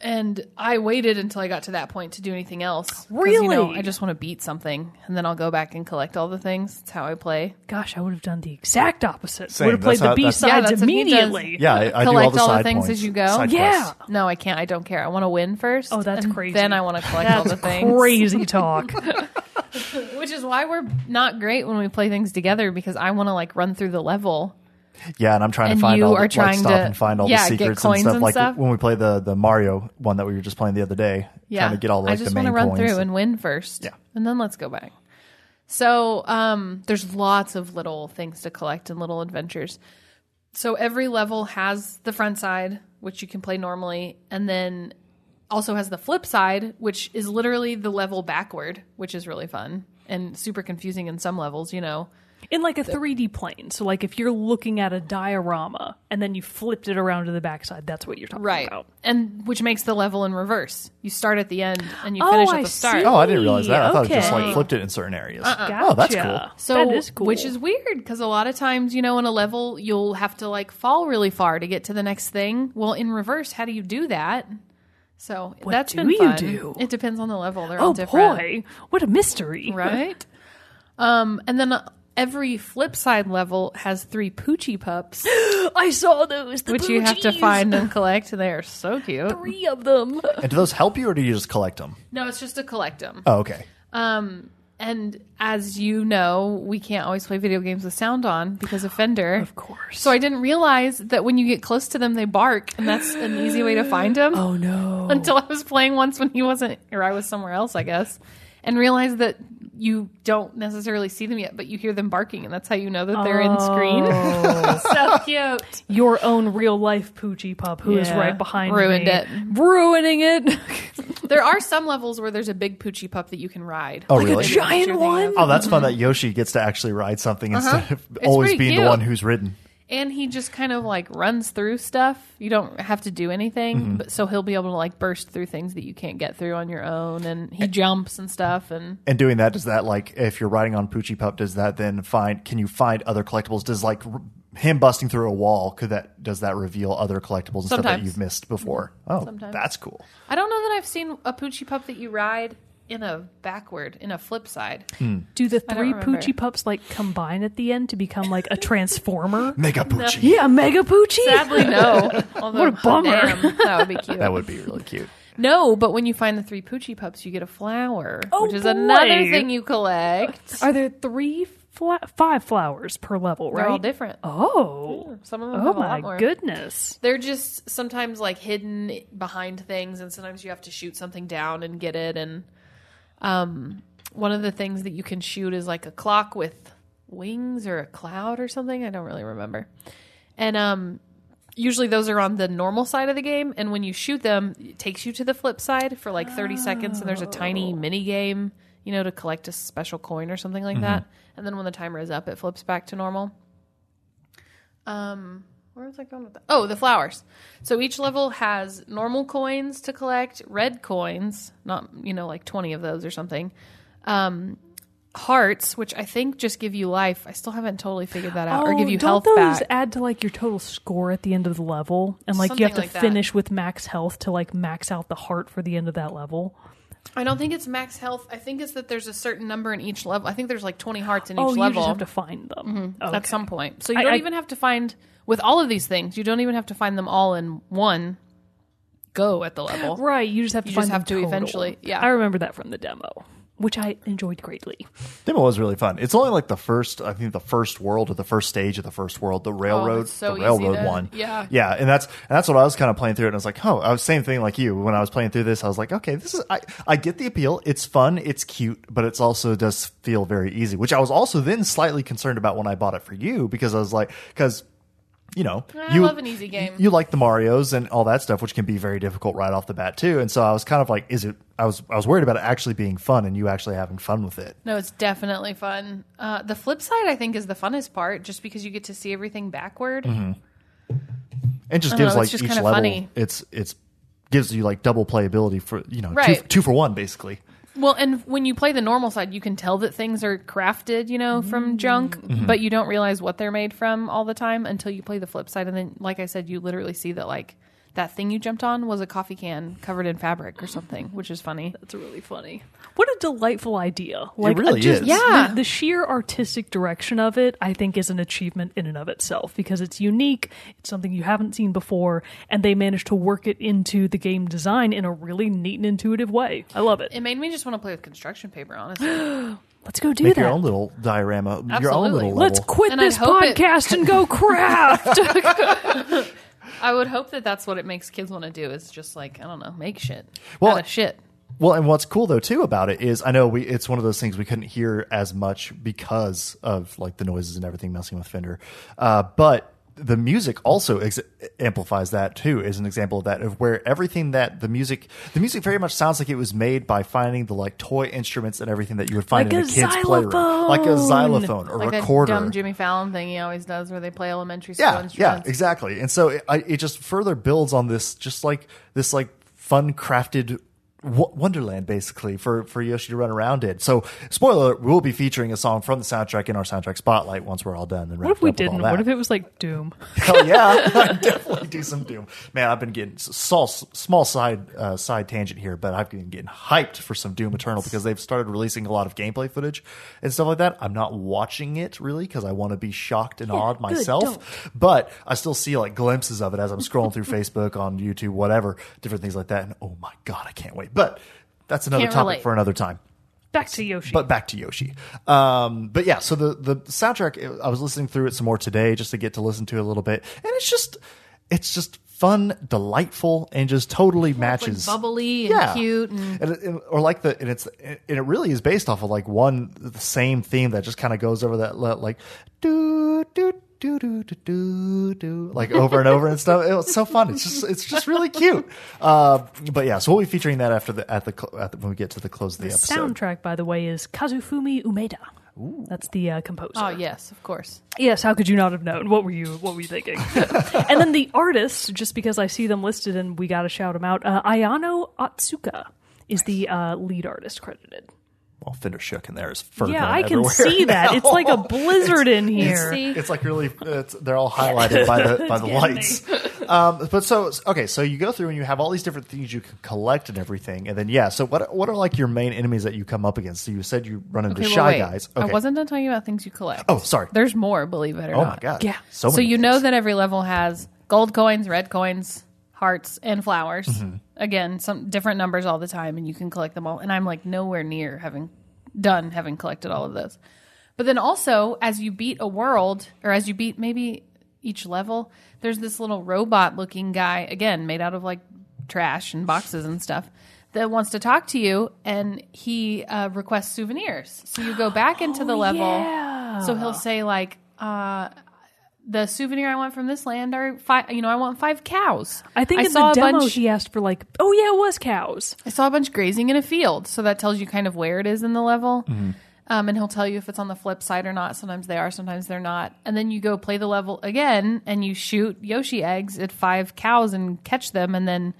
C: And I waited until I got to that point to do anything else. 'Cause, You know,
B: Really?
C: I just want to beat something, and then I'll go back and collect all the things. That's how I play.
B: Gosh, I would have done the exact opposite.
A: Same.
B: Would have played
A: That's how-
B: the B
A: that's-
C: Yeah,
B: sides
C: that's what he does.
B: immediately.
A: Yeah. I, I do all
C: Collect
A: the
C: all the
A: side
C: things
A: points,
C: as you go?
A: side
B: Yeah.
A: quests.
C: No, I can't. I don't care. I want to win first.
B: Oh, that's
C: and
B: crazy.
C: Then I want to collect all the things.
B: crazy <laughs> talk.
C: Which is why we're not great when we play things together because I want to like run through the level.
A: Yeah, and I'm trying
C: And
A: to find
C: you
A: all
C: are
A: the, like, stop
C: to-
A: and find all
C: yeah,
A: the secrets and stuff.
C: and
A: like
C: stuff.
A: when we play the the Mario one that we were just playing the other day.
C: Yeah,
A: Trying to get all like
C: I just
A: the main
C: want to run
A: coins.
C: through and win first.
A: Yeah.
C: and then let's go back. So um, there's lots of little things to collect and little adventures. So every level has the front side, which you can play normally, and then also has the flip side, which is literally the level backward, which is really fun and super confusing in some levels. You know,
B: in like a 3D plane. So like if you're looking at a diorama and then you flipped it around to the backside, that's what you're talking about.
C: And which makes the level in reverse. You start at the end and you
B: Oh,
C: finish at
B: I
C: the start.
B: see.
A: Oh, I didn't realize that. I thought it just like flipped it in certain areas.
C: Uh-uh.
A: Oh, that's cool.
C: So,
B: that is cool.
C: which is weird because a lot of times, you know, in a level, you'll have to like fall really far to get to the next thing. Well, in reverse, how do you do that? So
B: What
C: that's
B: do
C: been
B: you
C: fun.
B: do?
C: It depends on the level. They're all
B: oh
C: different,
B: boy, what a mystery!
C: right? um, and then uh, every flip side level has three Poochy pups, <gasps>
B: I saw those, the
C: which you have to
B: Poochies.
C: find and collect. They are so cute.
B: three of them. <laughs>
A: And do those help you, or do you just collect them?
C: No, it's just to collect them.
A: Oh, okay.
C: Um, and as you know, we can't always play video games with sound on because of Fender.
B: Of course.
C: So I didn't realize that when you get close to them, they bark, and that's an easy way to find them.
B: oh no. <laughs>
C: Until I was playing once when he wasn't, or I was somewhere else, I guess, and realized that you don't necessarily see them yet, but you hear them barking, and that's how you know that they're in screen.
B: Oh. <laughs>
C: so cute.
B: Your own real life Poochy pup who is
C: Yeah.
B: right behind
C: Ruined
B: me.
C: it.
B: Ruining it. <laughs>
C: There are some levels where there's a big Poochy pup that you can ride.
A: Oh,
B: like
A: really?
B: a giant one.
A: Oh, that's fun that Yoshi gets to actually ride something uh-huh. instead of always
C: pretty
A: being
C: cute.
A: the one who's ridden.
C: And he just kind of like runs through stuff. You don't have to do anything, mm-hmm. but so he'll be able to like burst through things that you can't get through on your own, and he jumps and stuff. And
A: And doing that, does that like if you're riding on Poochy Pup, does that then find? Can you find other collectibles? Does like r- him busting through a wall? Could that does that reveal other collectibles and stuff that you've missed before? Oh,
C: Sometimes.
A: that's cool.
C: I don't know that I've seen a Poochy pup that you ride in a backward in a flip side. Hmm.
B: Do the three. Poochy pups like combine at the end to become like a transformer? <laughs>
A: Mega Poochie.
B: yeah, Mega Poochie.
C: Sadly, no. <laughs> Although,
B: What a bummer.
C: damn, that would be <laughs> cute.
A: That would be really cute.
C: no, but when you find the three Poochy pups, you get a flower,
B: Oh,
C: which is
B: boy.
C: another thing you collect.
B: Are there three, fla- five flowers per level? Right.
C: They're all different.
B: Oh.
C: Some of them
B: Oh
C: have a
B: my
C: lot more.
B: goodness.
C: They're just sometimes like hidden behind things, and sometimes you have to shoot something down and get it. And um, one of the things that you can shoot is like a clock with wings or a cloud or something. I don't really remember. And um, usually those are on the normal side of the game, and when you shoot them, it takes you to the flip side for like thirty seconds, and there's a tiny mini game, you know, to collect a special coin or something like that. And then when the timer is up, it flips back to normal. Um, where was I going with that? Oh, the flowers. So each level has normal coins to collect, red coins, not you know like twenty of those or something. Um, hearts, which I think just give you life. I still haven't totally figured that out, or give you
B: Oh, don't
C: health
B: those
C: back.
B: add to like your total score at the end of the level? And like you have to
C: Something like that.
B: finish with max health to like max out the heart for the end of that level.
C: I don't think it's max health. I think it's that there's a certain number in each level. I think there's like twenty hearts in each
B: oh,
C: each
B: you
C: level
B: just have to find them mm-hmm. Okay.
C: at some point. So you
B: I-
C: don't
B: I-
C: even have to find with all of these things. You don't even have to find them all in one. go at the level.
B: Right, you just have to
C: You
B: find
C: just have
B: them
C: to
B: total.
C: eventually- yeah.
B: I remember that from the demo, which I enjoyed greatly.
A: Demo was really fun. It's only like the first, I think, the first world or the first stage of the first world, the railroad,
C: Oh, so
A: the railroad
C: to-
A: one.
C: yeah.
A: yeah, and that's and that's what I was kind of playing through it. And I was like, oh, I was same thing like you when I was playing through this. I was like, okay, this is I I get the appeal. It's fun, it's cute, but it's also does feel very easy. Which I was also then slightly concerned about when I bought it for you because I was like, because. You know,
C: I
A: you
C: love an easy game.
A: You like the Mario's and all that stuff, which can be very difficult right off the bat too. And so I was kind of like, is it? I was I was worried about it actually being fun and you actually having fun with it.
C: No, it's definitely fun. Uh, the flip side, I think, is the funnest part, just because you get to see everything backward.
A: and just gives
C: know,
A: like
C: just
A: each level
C: funny.
A: it's it's gives you like double playability for you know two, two for one basically
C: Well, and when you play the normal side, you can tell that things are crafted, you know, from junk,
A: Mm-hmm.
C: but you don't realize what they're made from all the time until you play the flip side. And then, like I said, you literally see that, like, that thing you jumped on was a coffee can covered in fabric or something, which is funny.
B: That's really funny. What a delightful idea! Like
A: really
B: uh, just-
A: is.
C: Yeah.
B: the, the sheer artistic direction of it, I think, is an achievement in and of itself because it's unique. It's something you haven't seen before, and they managed to work it into the game design in a really neat and intuitive way. I love it.
C: It made me just want to play with construction paper, honestly. <gasps>
B: Let's go do
A: make
B: that.
A: your own little diorama your own
C: Absolutely.
A: little level.
B: Let's quit
C: And
B: this
C: hope it-
B: podcast and go craft. <laughs> <laughs>
C: I would hope that that's what it makes kids want to do is just like, I don't know, make shit.
A: Well,
C: out of shit.
A: well and what's cool though too about it is i know we it's one of those things we couldn't hear as much because of like the noises and everything messing with fender uh, but the music also ex- amplifies that too is an example of that of where everything that the music the music very much sounds like it was made by finding the like toy instruments and everything that you would find
B: Like
A: in
B: a
A: a kid's playroom like a
B: xylophone.
A: xylophone or
C: Like a
A: recorder
C: dumb Jimmy Fallon thing he always does where they play elementary school
A: yeah yeah
C: instruments.
A: exactly and so it, I, it just further builds on this just like this like fun crafted wonderland basically for for yoshi to run around in so spoiler we'll be featuring a song from the soundtrack in our soundtrack spotlight once we're all done and
B: what if we didn't? What if it was like Doom? <laughs>
A: Hell yeah, I'd <laughs> <laughs> definitely do some Doom. Man, I've been getting small, small side uh, side tangent here, but I've been getting hyped for some Doom Eternal because they've started releasing a lot of gameplay footage and stuff like that. I'm not watching it really because I want to be shocked and awed
B: good,
A: myself, but I still see like glimpses of it as I'm scrolling through Facebook, on YouTube, whatever, different things like that. And oh my god, I can't wait. But that's another
C: Can't
A: topic
C: relate.
A: for another time.
B: Back to Yoshi.
A: But back to Yoshi. Um, but yeah, so the the soundtrack, I was listening through it some more today just to get to listen to it a little bit, and it's just it's just fun, delightful, and just totally matches
C: Like bubbly and
A: Yeah.
C: cute and
A: and, it- or like the and it's and it really is based off of like one the same theme that just kind of goes over that like do do do do do do do like over and over and stuff. It was so fun. It's just it's just really cute. Uh, but yeah, so we'll be featuring that after the at the, at the when we get to the close of the,
B: the
A: episode.
B: soundtrack, by the way, is Kazufumi Umeda. That's the uh, composer.
C: Oh yes, of course.
B: Yes, how could you not have known? What were you what were you thinking? <laughs> and then the artist, just because I see them listed and we got to shout them out, uh, Ayano Atsuka is the uh, lead artist credited.
A: Well, Fender shook in there is fur
B: yeah, I can see that. <laughs> It's like a
A: now.
B: blizzard in here.
C: See?
A: It's like really, it's, they're all highlighted by the by the <laughs> lights. Um, but so okay, so you go through and you have all these different things you can collect and everything, and then yeah. So what what are like your main enemies that you come up against? So you said you run into
C: Okay,
A: shy
C: wait.
A: guys.
C: I wasn't done talking about things you collect.
A: Oh, sorry.
C: There's more, believe it or
A: Oh
C: not.
A: Oh my god.
B: Yeah.
A: So,
C: So
A: many
C: you know that every level has gold coins, red coins, hearts, and flowers.
A: Mm-hmm.
C: Again, some different numbers all the time, and you can collect them all. And I'm like nowhere near having done having collected all of those. But then also, as you beat a world, or as you beat maybe each level, there's this little robot looking guy, again, made out of like trash and boxes and stuff, that wants to talk to you, and he uh, requests souvenirs. So you go back into the <gasps> level.
B: yeah.
C: So he'll say, like, uh, the souvenir I want from this land are five. You know, I want five cows.
B: I think in
C: saw
B: the
C: a
B: demo
C: bunch.
B: he asked for like, oh yeah, it was cows.
C: I saw a bunch grazing in a field, so that tells you kind of where it is in the level. Um, and he'll tell you if it's on the flip side or not. Sometimes they are, sometimes they're not. And then you go play the level again, and you shoot Yoshi eggs at five cows and catch them. And then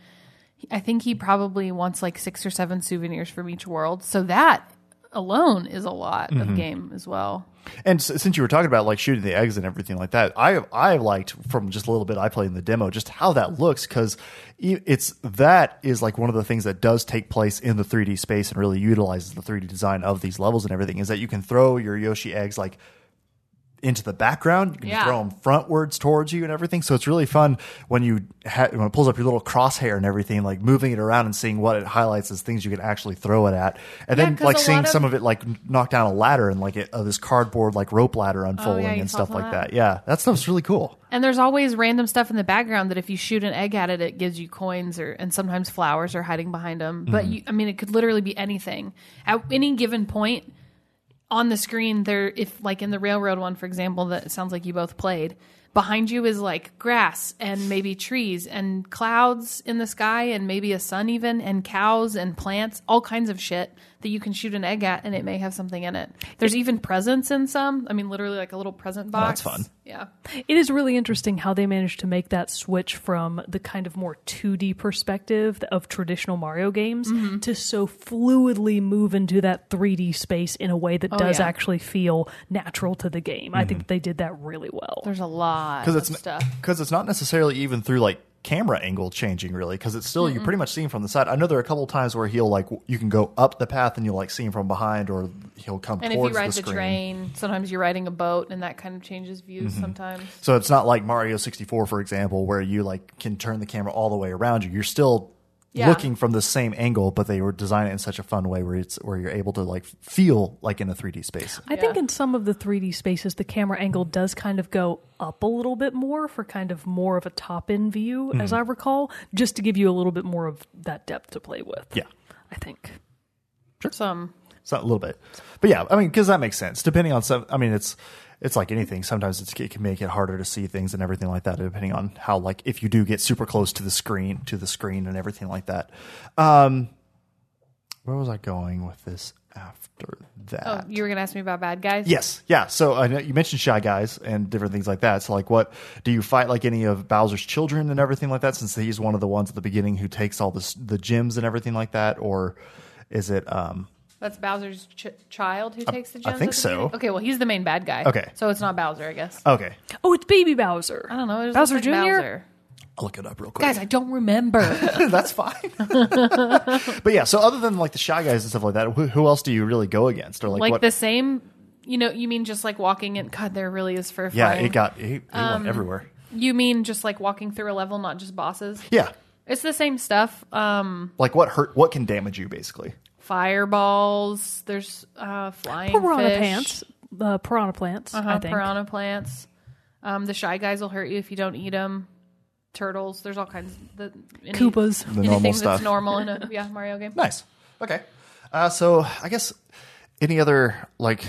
C: I think he probably wants like six or seven souvenirs from each world. So that alone is a lot of mm-hmm. game as well.
A: And s- since you were talking about like shooting the eggs and everything like that, I I liked from just a little bit I played in the demo just how that looks because it's that is like one of the things that does take place in the 3D space and really utilizes the 3D design of these levels and everything is that you can throw your Yoshi eggs like into the background. You can
C: Yeah.
A: throw them frontwards towards you and everything. So it's really fun when you ha- when it pulls up your little crosshair and everything, like moving it around and seeing what it highlights as things you can actually throw it at, and
C: Yeah,
A: then like seeing
C: of-
A: some of it like knock down a ladder and like it, uh, this cardboard like rope ladder unfolding
C: you
A: and stuff like that.
C: that.
A: Yeah, that stuff's really cool.
C: And there's always random stuff in the background that if you shoot an egg at it, it gives you coins or and sometimes flowers are hiding behind them. But
A: Mm-hmm.
C: you, I mean, it could literally be anything. At any given point on the screen, there, if like in the railroad one, for example, that sounds like you both played, behind you is like grass and maybe trees and clouds in the sky and maybe a sun even and cows and plants, all kinds of shit that you can shoot an egg at and it may have something in it. There's even presents in some. I mean, literally like a little present box.
A: that's fun.
C: Yeah.
B: It is really interesting how they managed to make that switch from the kind of more 2D perspective of traditional Mario games
C: Mm-hmm.
B: to so fluidly move into that 3D space in a way that does
C: Oh, yeah.
B: actually feel natural to the game. I think they did that really well.
C: There's a lot
A: because
C: of
A: it's
C: stuff.
A: because it's not necessarily even through like camera angle changing really because it's still you pretty much see him from the side. I know there are a couple of times where he'll like you can go up the path and you'll like see him from behind or he'll come
C: And if
A: towards
C: you ride
A: the
C: the, train, sometimes you're riding a boat, and that kind of changes views
A: Mm-hmm.
C: sometimes.
A: So it's not like Mario 64 for example where you like can turn the camera all the way around you. You're still
C: Yeah.
A: looking from the same angle but they were designed it in such a fun way where it's where you're able to like feel like in a 3D space.
B: I think in some of the 3D spaces, the camera angle does kind of go up a little bit more for kind of more of a top end view, as mm-hmm. I recall, just to give you a little bit more of that depth to play with.
A: Yeah.
B: I think.
C: Some
A: So a little bit, but yeah, I mean, because that makes sense. Depending on some, I mean, it's it's like anything. Sometimes it's, it can make it harder to see things and everything like that, depending on how like if you do get super close to the screen, to the screen and everything like that. Um, where was I going with this after that?
C: Oh, you were gonna ask me about bad guys?
A: Yes, yeah. So I know you mentioned shy guys and different things like that. So like, what do you fight like any of Bowser's children and everything like that? Since he's one of the ones at the beginning who takes all this the gems and everything like that, or is it? um
C: That's Bowser's ch- child who takes the gems.
A: I think
C: at the
A: so.
C: beginning? Okay, well he's the main bad guy.
A: Okay.
C: so it's not Bowser, I guess.
A: Okay,
B: Oh, it's Baby Bowser.
C: I don't know. It just
B: Bowser
C: looks like
B: Jr.?
C: Bowser.
A: I'll look it up real quick.
C: Guys, I don't remember. <laughs>
A: That's fine. <laughs> but yeah, so other than like the shy guys and stuff like that, who, who else do you really go against, or like,
C: like
A: what?
C: the same. You know, you mean just like walking in? God, there really is fur
A: yeah,
C: flying.
A: it got it, it
C: Um,
A: went everywhere.
C: You mean just like walking through a level, not just bosses?
A: Yeah,
C: It's the same stuff. Um,
A: like what hurt? What can damage you basically?
C: Fireballs. There's uh, flying
B: Piranha
C: fish.
B: pants. Uh, piranha plants,
C: Uh-huh,
B: I think.
C: piranha plants. Um, the shy guys will hurt you if you don't eat them. Turtles. There's all kinds. Of the, any,
B: Koopas.
A: The normal
C: anything
A: stuff.
C: that's normal in a yeah Mario game.
A: Nice. Okay. Uh, so I guess any other like
C: I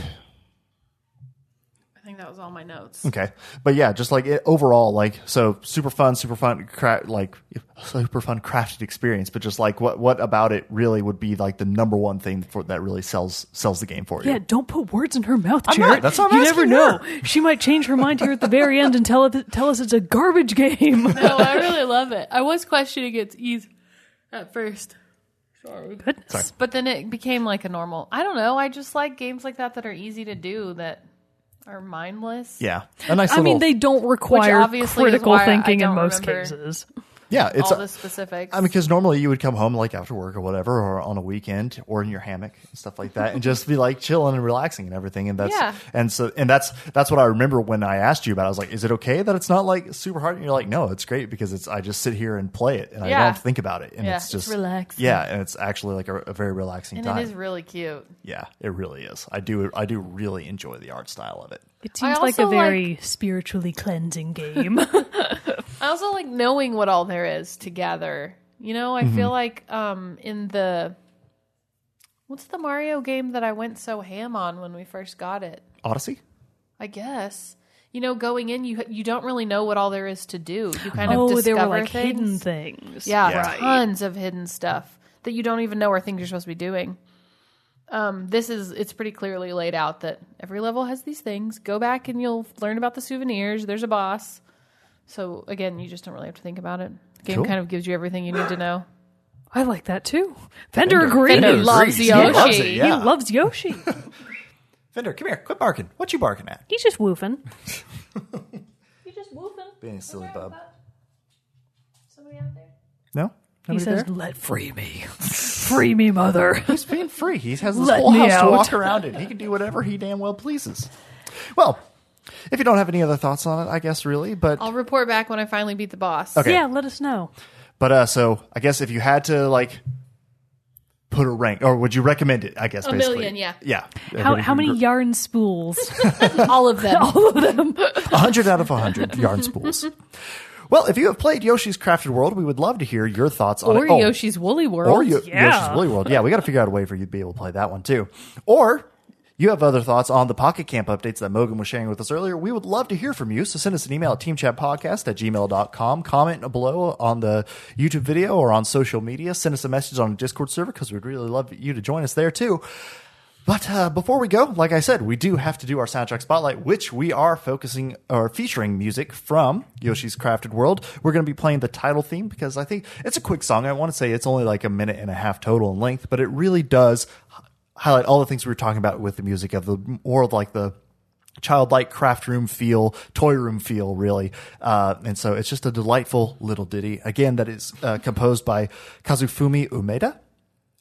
C: think that was all my notes.
A: okay, but yeah, just like it, overall, like so super fun, super fun, cra- like super fun crafted experience. But just like what what about it really would be like the number one thing for that really sells sells the game for you?
B: Yeah, don't put words in her mouth,
A: I'm
B: Jarrett.
A: not. That's what I'm
B: you never know.
A: her.
B: She might change her mind here at the very end and tell it, tell us it's a garbage game. <laughs>
C: No, I really love it. I was questioning its ease at first,
B: Goodness.
C: but then it became like a normal. I don't know. I just like games like that that are easy to do that are mindless.
A: Yeah, a nice
B: I
A: little.
B: mean, they don't require
C: obviously is
B: critical
C: why I
B: thinking in
C: don't
B: most
C: remember.
B: cases.
A: Yeah, it's
C: all
A: a-
C: the specifics.
A: I mean, because normally you would come home like after work or whatever, or on a weekend, or in your hammock and stuff like that, and just be like chilling and relaxing and everything. And that's
C: Yeah.
A: and so and that's that's what I remember when I asked you about. it. I was like, "Is it okay that it's not like super hard?" And you're like, "No, it's great because it's I just sit here and play it, and I don't think about it, and
C: Yeah,
A: it's
C: it's
A: just
B: relaxing.
A: Yeah, and it's actually like a, a very relaxing
C: and
A: time.
C: it is really cute.
A: yeah, it really is. I do I do really enjoy the art style of it.
B: It seems like a
C: also
B: very spiritually cleansing game. <laughs>
C: I also like knowing what all there is together. You know, I
A: Mm-hmm.
C: feel like um in the what's the Mario game that I went so ham on when we first got it?
A: Odyssey.
C: I guess. You know, going in, you you don't really know what all there is to do. You kind of
B: oh,
C: discover
B: there were like
C: things.
B: hidden things.
C: Yeah,
A: Yeah.
C: tons of hidden stuff that you don't even know are things you're supposed to be doing. Um, this is it's pretty clearly laid out that every level has these things. Go back and you'll learn about the souvenirs. There's a boss. So again, you just don't really have to think about it. The game
A: Cool.
C: kind of gives you everything you need to know. <gasps>
B: I like that too. Fender, agrees.
C: Fender loves
A: agrees. He loves
C: Yoshi.
A: it,
C: He
A: yeah.
B: He loves Yoshi. <laughs>
A: Fender, come here, quit barking. What you barking at?
B: He's just woofing. <laughs>
C: You just woofing.
A: Being a silly bub.
C: Somebody out there.
A: No.
B: He
A: Nobody
B: says,
A: there?
B: "Let free me, free me, mother." <laughs>
A: He's being free. He has this
B: Let
A: whole
B: me
A: house to
B: out.
A: walk around in. He can do whatever he damn well pleases. Well, if you don't have any other thoughts on it, I guess really, but
C: I'll report back when I finally beat the boss.
A: Okay.
B: Yeah, let us know.
A: but uh, so I guess if you had to like put a rank, or would you recommend it? I guess
C: A
A: basically.
C: million, yeah.
A: yeah.
B: How, how many yarn spools? <laughs> <laughs>
C: All of them.
B: All of them.
A: 100 out of 100 yarn spools. Well, if you have played Yoshi's Crafted World, we would love to hear your thoughts on
C: or
A: it. Oh,
C: Yoshi's Woolly World.
A: Or Yo-
B: Yeah.
A: Yoshi's Woolly World. Yeah, we got to figure out a way for you to be able to play that one too. Or you have other thoughts on the Pocket Camp updates that Mogan was sharing with us earlier. We would love to hear from you. So send us an email at teamchatpodcast at gmail.com. Comment below on the YouTube video or on social media. Send us a message on the Discord server because we'd really love you to join us there too. But uh, before we go, like I said, we do have to do our soundtrack spotlight, which we are focusing or featuring music from Yoshi's Crafted World. We're going to be playing the title theme because I think it's a quick song. I want to say it's only like a minute and a half total in length, but it really does highlight all the things we were talking about with the music of the more of like the childlike craft room feel, toy room feel, really. Uh, and so it's just a delightful little ditty. Again, that is uh, composed by Kazufumi Umeda.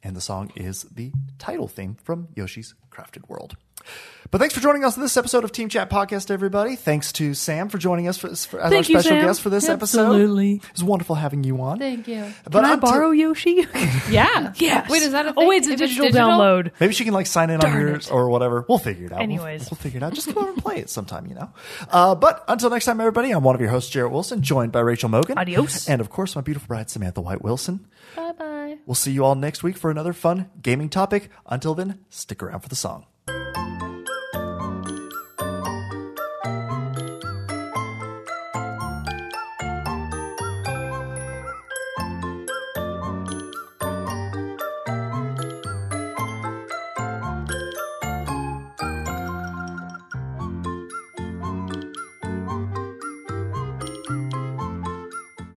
A: And the song is the title theme from Yoshi's Crafted World. But thanks for joining us in this episode of Team Chat Podcast, everybody. Thanks to Sam for joining us for, for, as
B: Thank
A: our
B: you,
A: special
B: Sam.
A: guest for this episode.
B: Absolutely.
A: It was wonderful having you on.
C: Thank you.
A: But
B: Can I
A: until-
B: borrow Yoshi? <laughs>
C: Yeah.
B: yes.
C: Wait, is that a
B: Oh, wait, it's a
C: If
B: digital, download.
A: Maybe she can like sign in on
B: Darn
A: yours
B: it.
A: or whatever. We'll figure it out. We'll-
B: Anyways.
A: we'll, figure it out. Just come over and play it sometime, you know. Uh, but until next time, everybody, I'm one of your hosts, Jarrett Wilson, joined by Rachel Mogan.
B: Adios.
A: And of course, my beautiful bride, Samantha White Wilson.
C: Bye bye.
A: We'll see you all next week for another fun gaming topic. Until then, stick around for the song. Thank you.